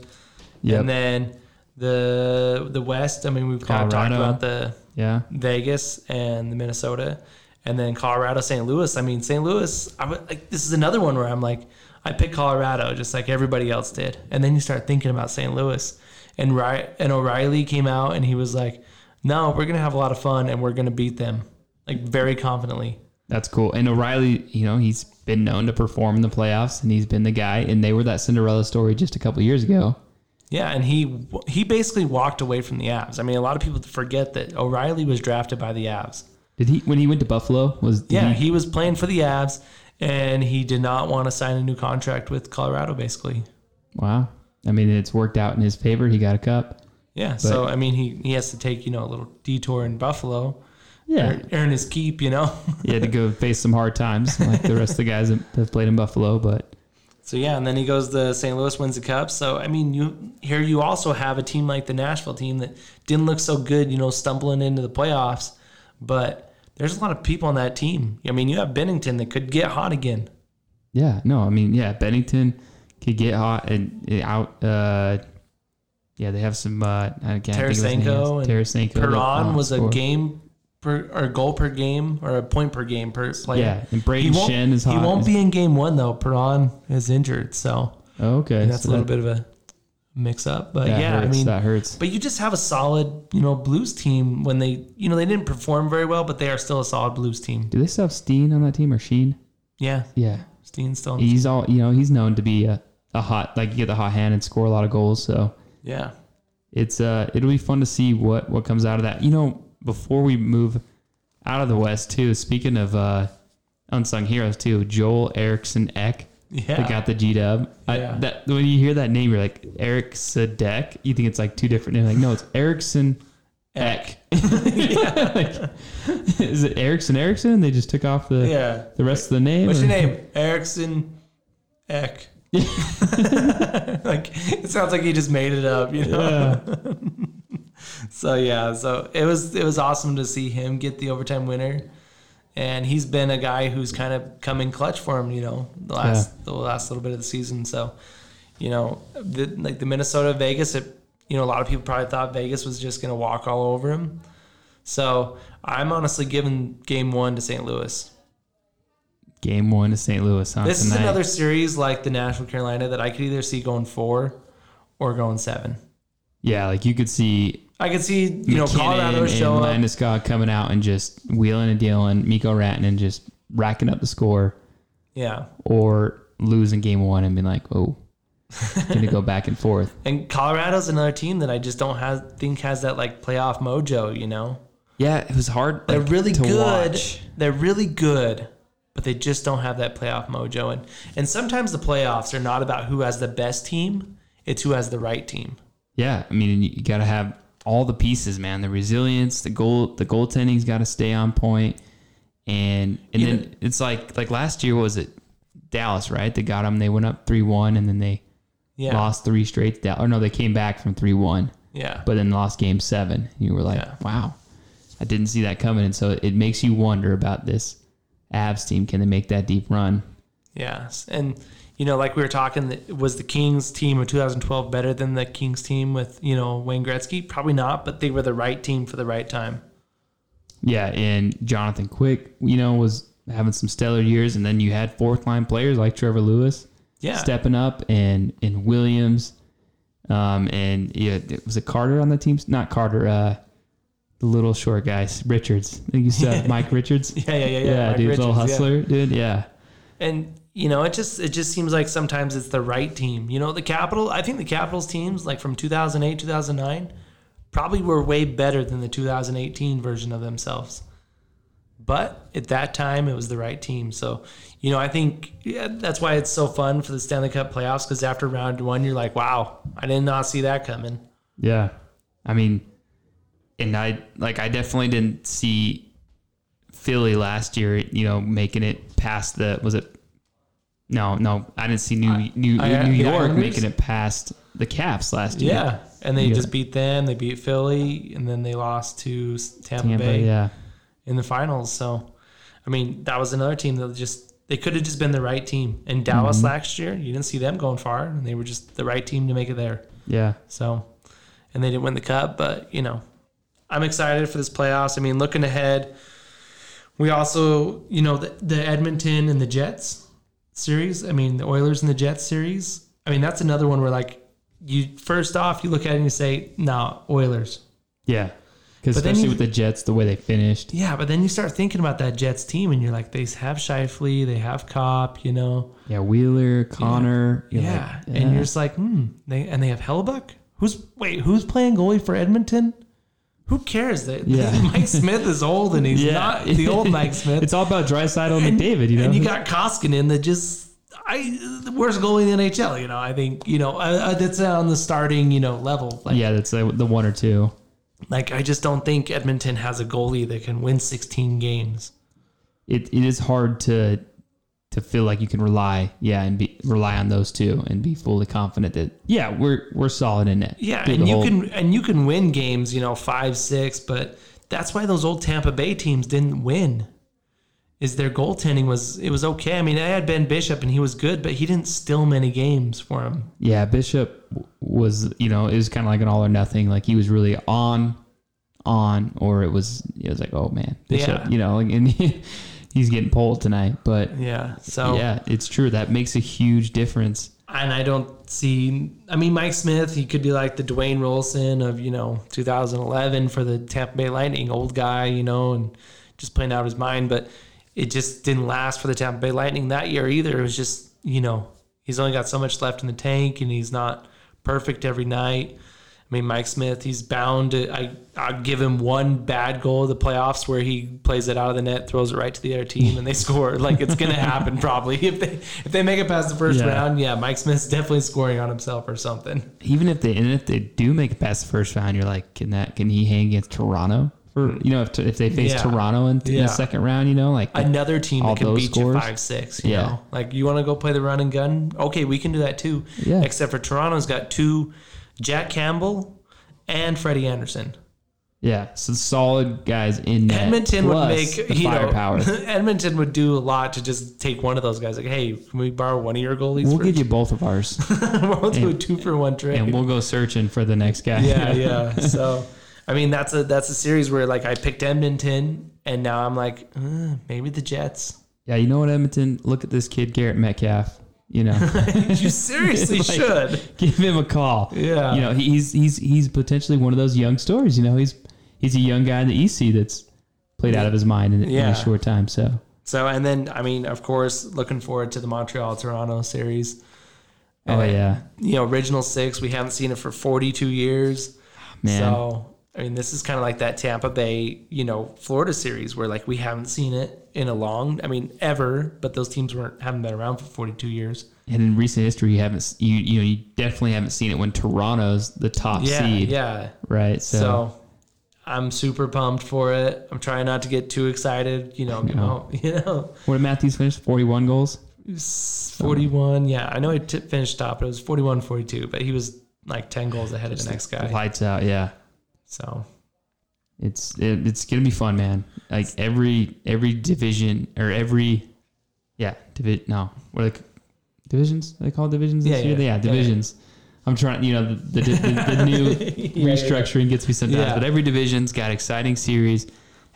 Yeah. And then the the West. I mean, we've kind of talked about the yeah, Vegas and the Minnesota, and then Colorado, St. Louis. I mean, St. Louis. I would, like this is another one where I'm like, I picked Colorado just like everybody else did, and then you start thinking about St. Louis, and Ry- and O'Reilly came out and he was like, No, we're gonna have a lot of fun and we're gonna beat them, like very confidently. that's cool. And O'Reilly, you know, he's been known to perform in the playoffs, and he's been the guy. And they were that Cinderella story just a couple years ago. Yeah, and he he basically walked away from the Avs. I mean, a lot of people forget that O'Reilly was drafted by the Avs. Did he when he went to Buffalo? Was Yeah, he- he was playing for the Avs, and he did not want to sign a new contract with Colorado. Basically, wow. I mean, it's worked out in his favor. He got a cup. yeah. so I mean, he he has to take you know a little detour in Buffalo, Yeah, earn his keep. You know. he had to go face some hard times like the rest of the guys that have played in Buffalo. But so yeah, and then he goes to St. Louis, wins the cup. So I mean, you here you also have a team like the Nashville team that didn't look so good, you know, stumbling into the playoffs, but there's a lot of people on that team. I mean, you have Binnington that could get hot again. yeah, no, I mean, yeah, Binnington could get hot and and out. Uh, yeah, they have some. Uh, I can't think of his names. Tarasenko and Tarasenko. Perron uh, was a game per or goal per game or a point per game per player. Yeah, and Brayden Schenn is hot. he won't be in game one though. Perron is injured, so okay, that's so a little that- bit of a mix up. But yeah, hurts, I mean, that hurts. but you just have a solid, you know, Blues team when they, you know, they didn't perform very well, but they are still a solid Blues team. Do they still have Steen on that team or Sheen? Yeah, Yeah, Steen's still. he's all you know. He's known to be a, a hot like get the hot hand and score a lot of goals. So yeah, it's uh it'll be fun to see what what comes out of that. You know, before we move out of the West too. Speaking of uh unsung heroes too, Joel Eriksson Ek. yeah. that got the G dub. Yeah. That when you hear that name, you're like Eric Sadek. You think it's like two different names. Like no, it's Eriksson Ek. Like, is it Erickson Erickson? They just took off the yeah. the rest of the name. What's or- your name? Eriksson Ek. like it sounds like he just made it up, you know. Yeah. So yeah, so it was it was awesome to see him get the overtime winner, and he's been a guy who's kind of come in clutch for him, you know, the last the last little bit of the season. So, you know, the, like the Minnesota Vegas, it, you know, a lot of people probably thought Vegas was just gonna walk all over him. So I'm honestly giving Game One to St. Louis. Game one to St. Louis. Huh, This is tonight. another series like the Nashville Carolina that I could either see going four or going seven. Yeah, like you could see I could see you know MacKinnon Colorado and show up. Landeskog coming out and just wheeling and dealing. Mikko Rantanen and just racking up the score, Yeah, or losing game one and being like, oh, gonna go back and forth. and Colorado's another team that I just don't have think has that like playoff mojo. You know, Yeah, it was hard. they're like, really to good. watch. They're really good, but they just don't have that playoff mojo. And and sometimes the playoffs are not about who has the best team; it's who has the right team. Yeah, I mean, you, you got to have all the pieces, man. The resilience, the goal, the goaltending's got to stay on point, and and You then it's like like last year was it Dallas, right? They got them. They went up three one, and then they Yeah, lost three straight. Dallas. Or no, they came back from three one, yeah, but then lost game seven. You were like, Yeah. wow, I didn't see that coming, and so it makes you wonder about this Avs team. Can they make that deep run? yeah. And you know, like we were talking, was the Kings team of 2012 better than the Kings team with you know Wayne Gretzky? Probably not, but they were the right team for the right time. Yeah, and Jonathan Quick, you know, was having some stellar years, and then you had fourth line players like Trevor Lewis. Yeah, stepping up and and Williams, um, and yeah, was it Carter on the team? Not Carter, uh, the little short guys, Richards. I think you said Mike Richards. yeah, yeah, yeah, Yeah, yeah. Dude, little Richards, yeah. hustler, dude. Yeah, And you know, it just it just seems like sometimes it's the right team. You know, the Capital. I think the Capitals teams like from 2008, 2009, probably were way better than the 2018 version of themselves. But at that time, it was the right team. So, you know, I think yeah, that's why it's so fun for the Stanley Cup playoffs because after round one, you're like, wow, I did not see that coming. yeah. I mean, and I like I definitely didn't see Philly last year. You know, making it past the was it? No, no, I didn't see New New, I- New York making it past the Caps last year. Yeah, and they Yeah. just beat them. They beat Philly, and then they lost to Tampa, Tampa, Bay yeah, in the finals. So, I mean, that was another team that just they could have just been the right team. And Dallas Mm-hmm. last year, you didn't see them going far, and they were just the right team to make it there. yeah. So, and they didn't win the cup, but you know, I'm excited for this playoffs. I mean, looking ahead, we also, you know, the, the Edmonton and the Jets series. I mean, the Oilers and the Jets series. I mean, that's another one where like you first off you look at it and you say, "Nah, Oilers." Yeah. Because especially you- with the Jets, the way they finished. Yeah, but then you start thinking about that Jets team, and you're like, they have Scheifele, they have Copp, you know. Yeah, Wheeler, Connor. you're Yeah, like, and you're just like, hmm. They and they have Hellebuyck. Who's wait? Who's playing goalie for Edmonton? Who cares? That Yeah. Mike Smith is old and he's Yeah. not the old Mike Smith. it's all about Draisaitl and McDavid, you know. And you got Koskinen that just I the worst goalie in the NHL. You know, I think you know uh, uh, that's on the starting you know level. Like, yeah, that's uh, the one or two. like I just don't think Edmonton has a goalie that can win 16 games. It it is hard to to feel like you can rely, yeah, and be rely on those two and be fully confident that yeah, we're we're solid in it. Yeah, Through and you whole- can and you can win games, you know, five, six, but that's why those old Tampa Bay teams didn't win. Is their goaltending was it was okay. I mean, I had Ben Bishop and he was good, but he didn't steal many games for him. Yeah, Bishop was, you know, it was kind of like an all or nothing. Like he was really on, on, or it was, it was like, oh man, Bishop, Yeah. you know, and he, he's getting pulled tonight. But Yeah. So yeah, it's true. That makes a huge difference. and I don't see. I mean, Mike Smith, he could be like the Dwayne Roloson of you know 2011 for the Tampa Bay Lightning, old guy, you know, and just playing out of his mind. But it just didn't last for the Tampa Bay Lightning that year either. It was just you know he's only got so much left in the tank, and he's not perfect every night. I mean, Mike Smith, he's bound to. I I'll give him one bad goal of the playoffs where he plays it out of the net, throws it right to the other team, and they score. Like it's gonna happen probably if they if they make it past the first Yeah. round. Yeah, Mike Smith's definitely scoring on himself or something. Even if they, and if they do make it past the first round, you're like, can that, can he hang against Toronto? For, you know, if, if they face Yeah. Toronto in, in the second round, you know, like, Another team that can beat scores? you five six. You Yeah. know, like you want to go play the run and gun? Okay, we can do that too. Yeah. Except for Toronto's got two, Jack Campbell and Freddie Andersen. yeah, so solid guys in net. Edmonton would make the you firepower. know Edmonton would do a lot to just take one of those guys. Like, hey, can we borrow one of your goalies? we'll give you both of ours. we'll do a two for one trade. and we'll go searching for the next guy. yeah, yeah. So, I mean, that's a that's a series where like I picked Edmonton, and now I'm like, uh, maybe the Jets. yeah. You know what, Edmonton? Look at this kid, Garrett Metcalf. You know, you seriously Like- should. give him a call. Yeah. You know, he's he's he's potentially one of those young stories. You know, he's he's a young guy in the EC that's played out of his mind in, in a short time. So So, and then I mean, of course, looking forward to the Montreal Toronto series. oh And, yeah, You know, original six. We haven't seen it for 42 years. man. So, I mean, this is kind of like that Tampa Bay, you know, Florida series where like we haven't seen it in a long, I mean, ever, but those teams weren't haven't been around for 42 years. and in recent history, you haven't you you know you definitely haven't seen it when Toronto's the top Yeah, seed, yeah. right? So, So, I'm super pumped for it. I'm trying not to get too excited. You know, you know, you know, what did Matthews finish? Forty one goals. It was 41. Yeah, I know he t- finished top. It was 41, 42, but he was like 10 goals ahead of the next guy. Lights out. Yeah. So, It's it, it's gonna be fun, man. Like every every division or every yeah divi- no what are they, divisions Are they call divisions this Yeah, year yeah. yeah, Yeah, divisions. I'm trying you know the the, the, the new yeah. restructuring gets me sometimes, Yeah. but every division's got exciting series,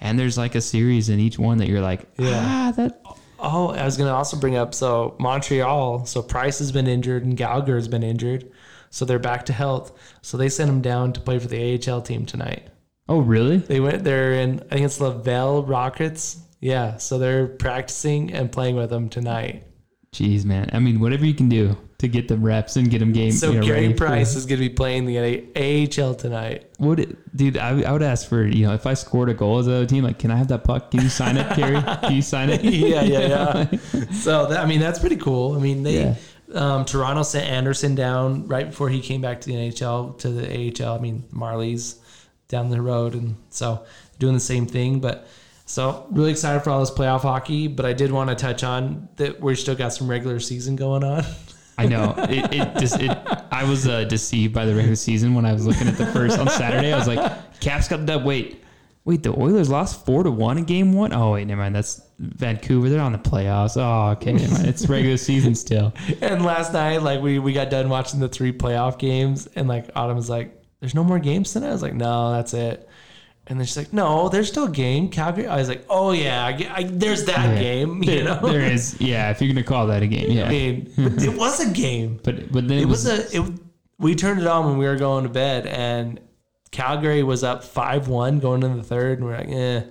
and there's like a series in each one that you're like Yeah. ah that oh, I was going to also bring up so Montreal. So Price has been injured and Gallagher has been injured. So they're back to health. So they sent him down to play for the AHL team tonight. oh really They went there in, I think it's Laval Rockets. Yeah. So they're practicing and playing with them tonight. jeez man I mean whatever you can do to get them reps and get them game So you know, Carey Price is going to be playing the AHL tonight. Would it, dude? I, I would ask for you know if I scored a goal as a team, like, can I have that puck? Can you sign it, Gary? Can you sign it? yeah, yeah, yeah. so that, I mean, that's pretty cool. I mean, they Yeah. Um, Toronto sent Andersen down right before he came back to the NHL to the AHL. I mean, Marlies down the road, and so doing the same thing. But so really excited for all this playoff hockey. But I did want to touch on that we still got some regular season going on. I know it. It just it. I was uh, deceived by the regular season when I was looking at the first on Saturday. I was like, Caps got the dub. Wait, wait. The Oilers lost four to one in game one. Oh wait, never mind. That's Vancouver. They're on the playoffs. Oh okay. It's regular season still. And last night, like we we got done watching the three playoff games, and like Autumn was like, "There's no more games tonight." I was like, "No, that's it." And then she's like, "No, there's still a game." Calgary. I was like, "Oh yeah, I, I, there's that game." You There, know, there is. Yeah, if you're gonna call that a game. Yeah. I mean, it was a game. but but then It was a. It, we turned it on when we were going to bed, and Calgary was up five one going into the third, and we're like, "Eh,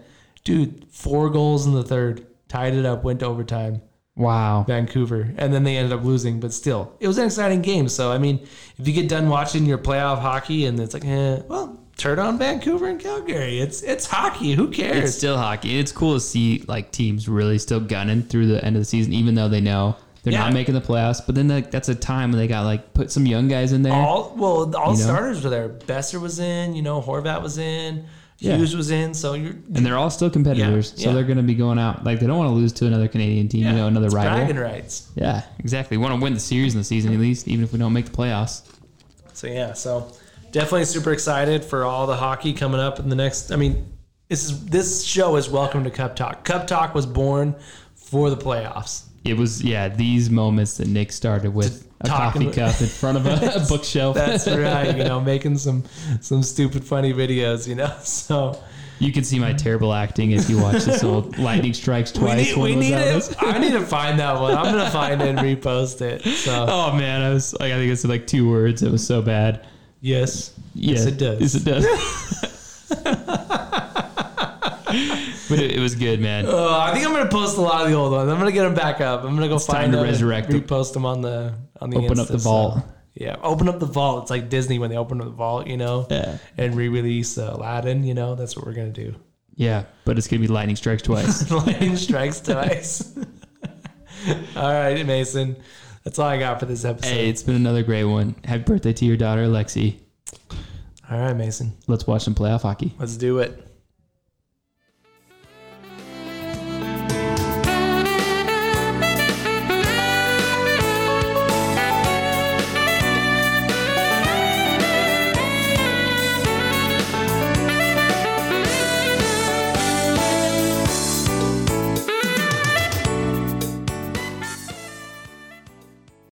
dude, four goals in the third, tied it up, went to overtime." wow. Vancouver, and then they ended up losing. But still, it was an exciting game. So I mean, if you get done watching your playoff hockey and it's like, eh, well, turn on Vancouver and Calgary. It's it's hockey. Who cares? It's still hockey. It's cool to see like teams really still gunning through the end of the season, even though they know they're Yeah. not making the playoffs. But then like, that's a time when they got like put some young guys in there. all well, all You know? starters were there. Boeser was in. You know, Horvat was in. Yeah. Hughes was in. So you're and they're all still competitors, Yeah, so yeah. they're going to be going out like they don't want to lose to another Canadian team, you know, another it's rival. bragging rights. Yeah, exactly. Want to win the series in the season at least, even if we don't make the playoffs. So yeah, so definitely super excited for all the hockey coming up in the next. I mean, this is this show is welcome to Cup Talk. Cup Talk was born for the playoffs. It was yeah these moments that Nick started with a coffee cup in front of a, a bookshelf. That's right. You know, making some some stupid funny videos. You know, so you can see my terrible acting if you watch this old Lightning Strikes we Twice. need we need it. I need to find that one. I'm gonna find it and repost it. So Oh man, I was like I think it's like two words. It was so bad. yes, Yeah, yes, it does. Yes, it does. But it, it was good, man. Oh, I think I'm gonna post a lot of the old ones. I'm gonna get them back up. I'm gonna go time find to them and resurrect them. repost them on the on the Open up Insta, the so- vault. Yeah, open up the vault. It's like Disney when they open up the vault, you know, Yeah. and re-release uh, Aladdin. You know, that's what we're gonna do. Yeah, but it's gonna be Lightning Strikes Twice. Lightning strikes twice. all right, Mason. That's all I got for this episode. hey, it's been another great one. Happy birthday to your daughter, Lexi. All right, Mason. Let's watch some playoff hockey. Let's do it.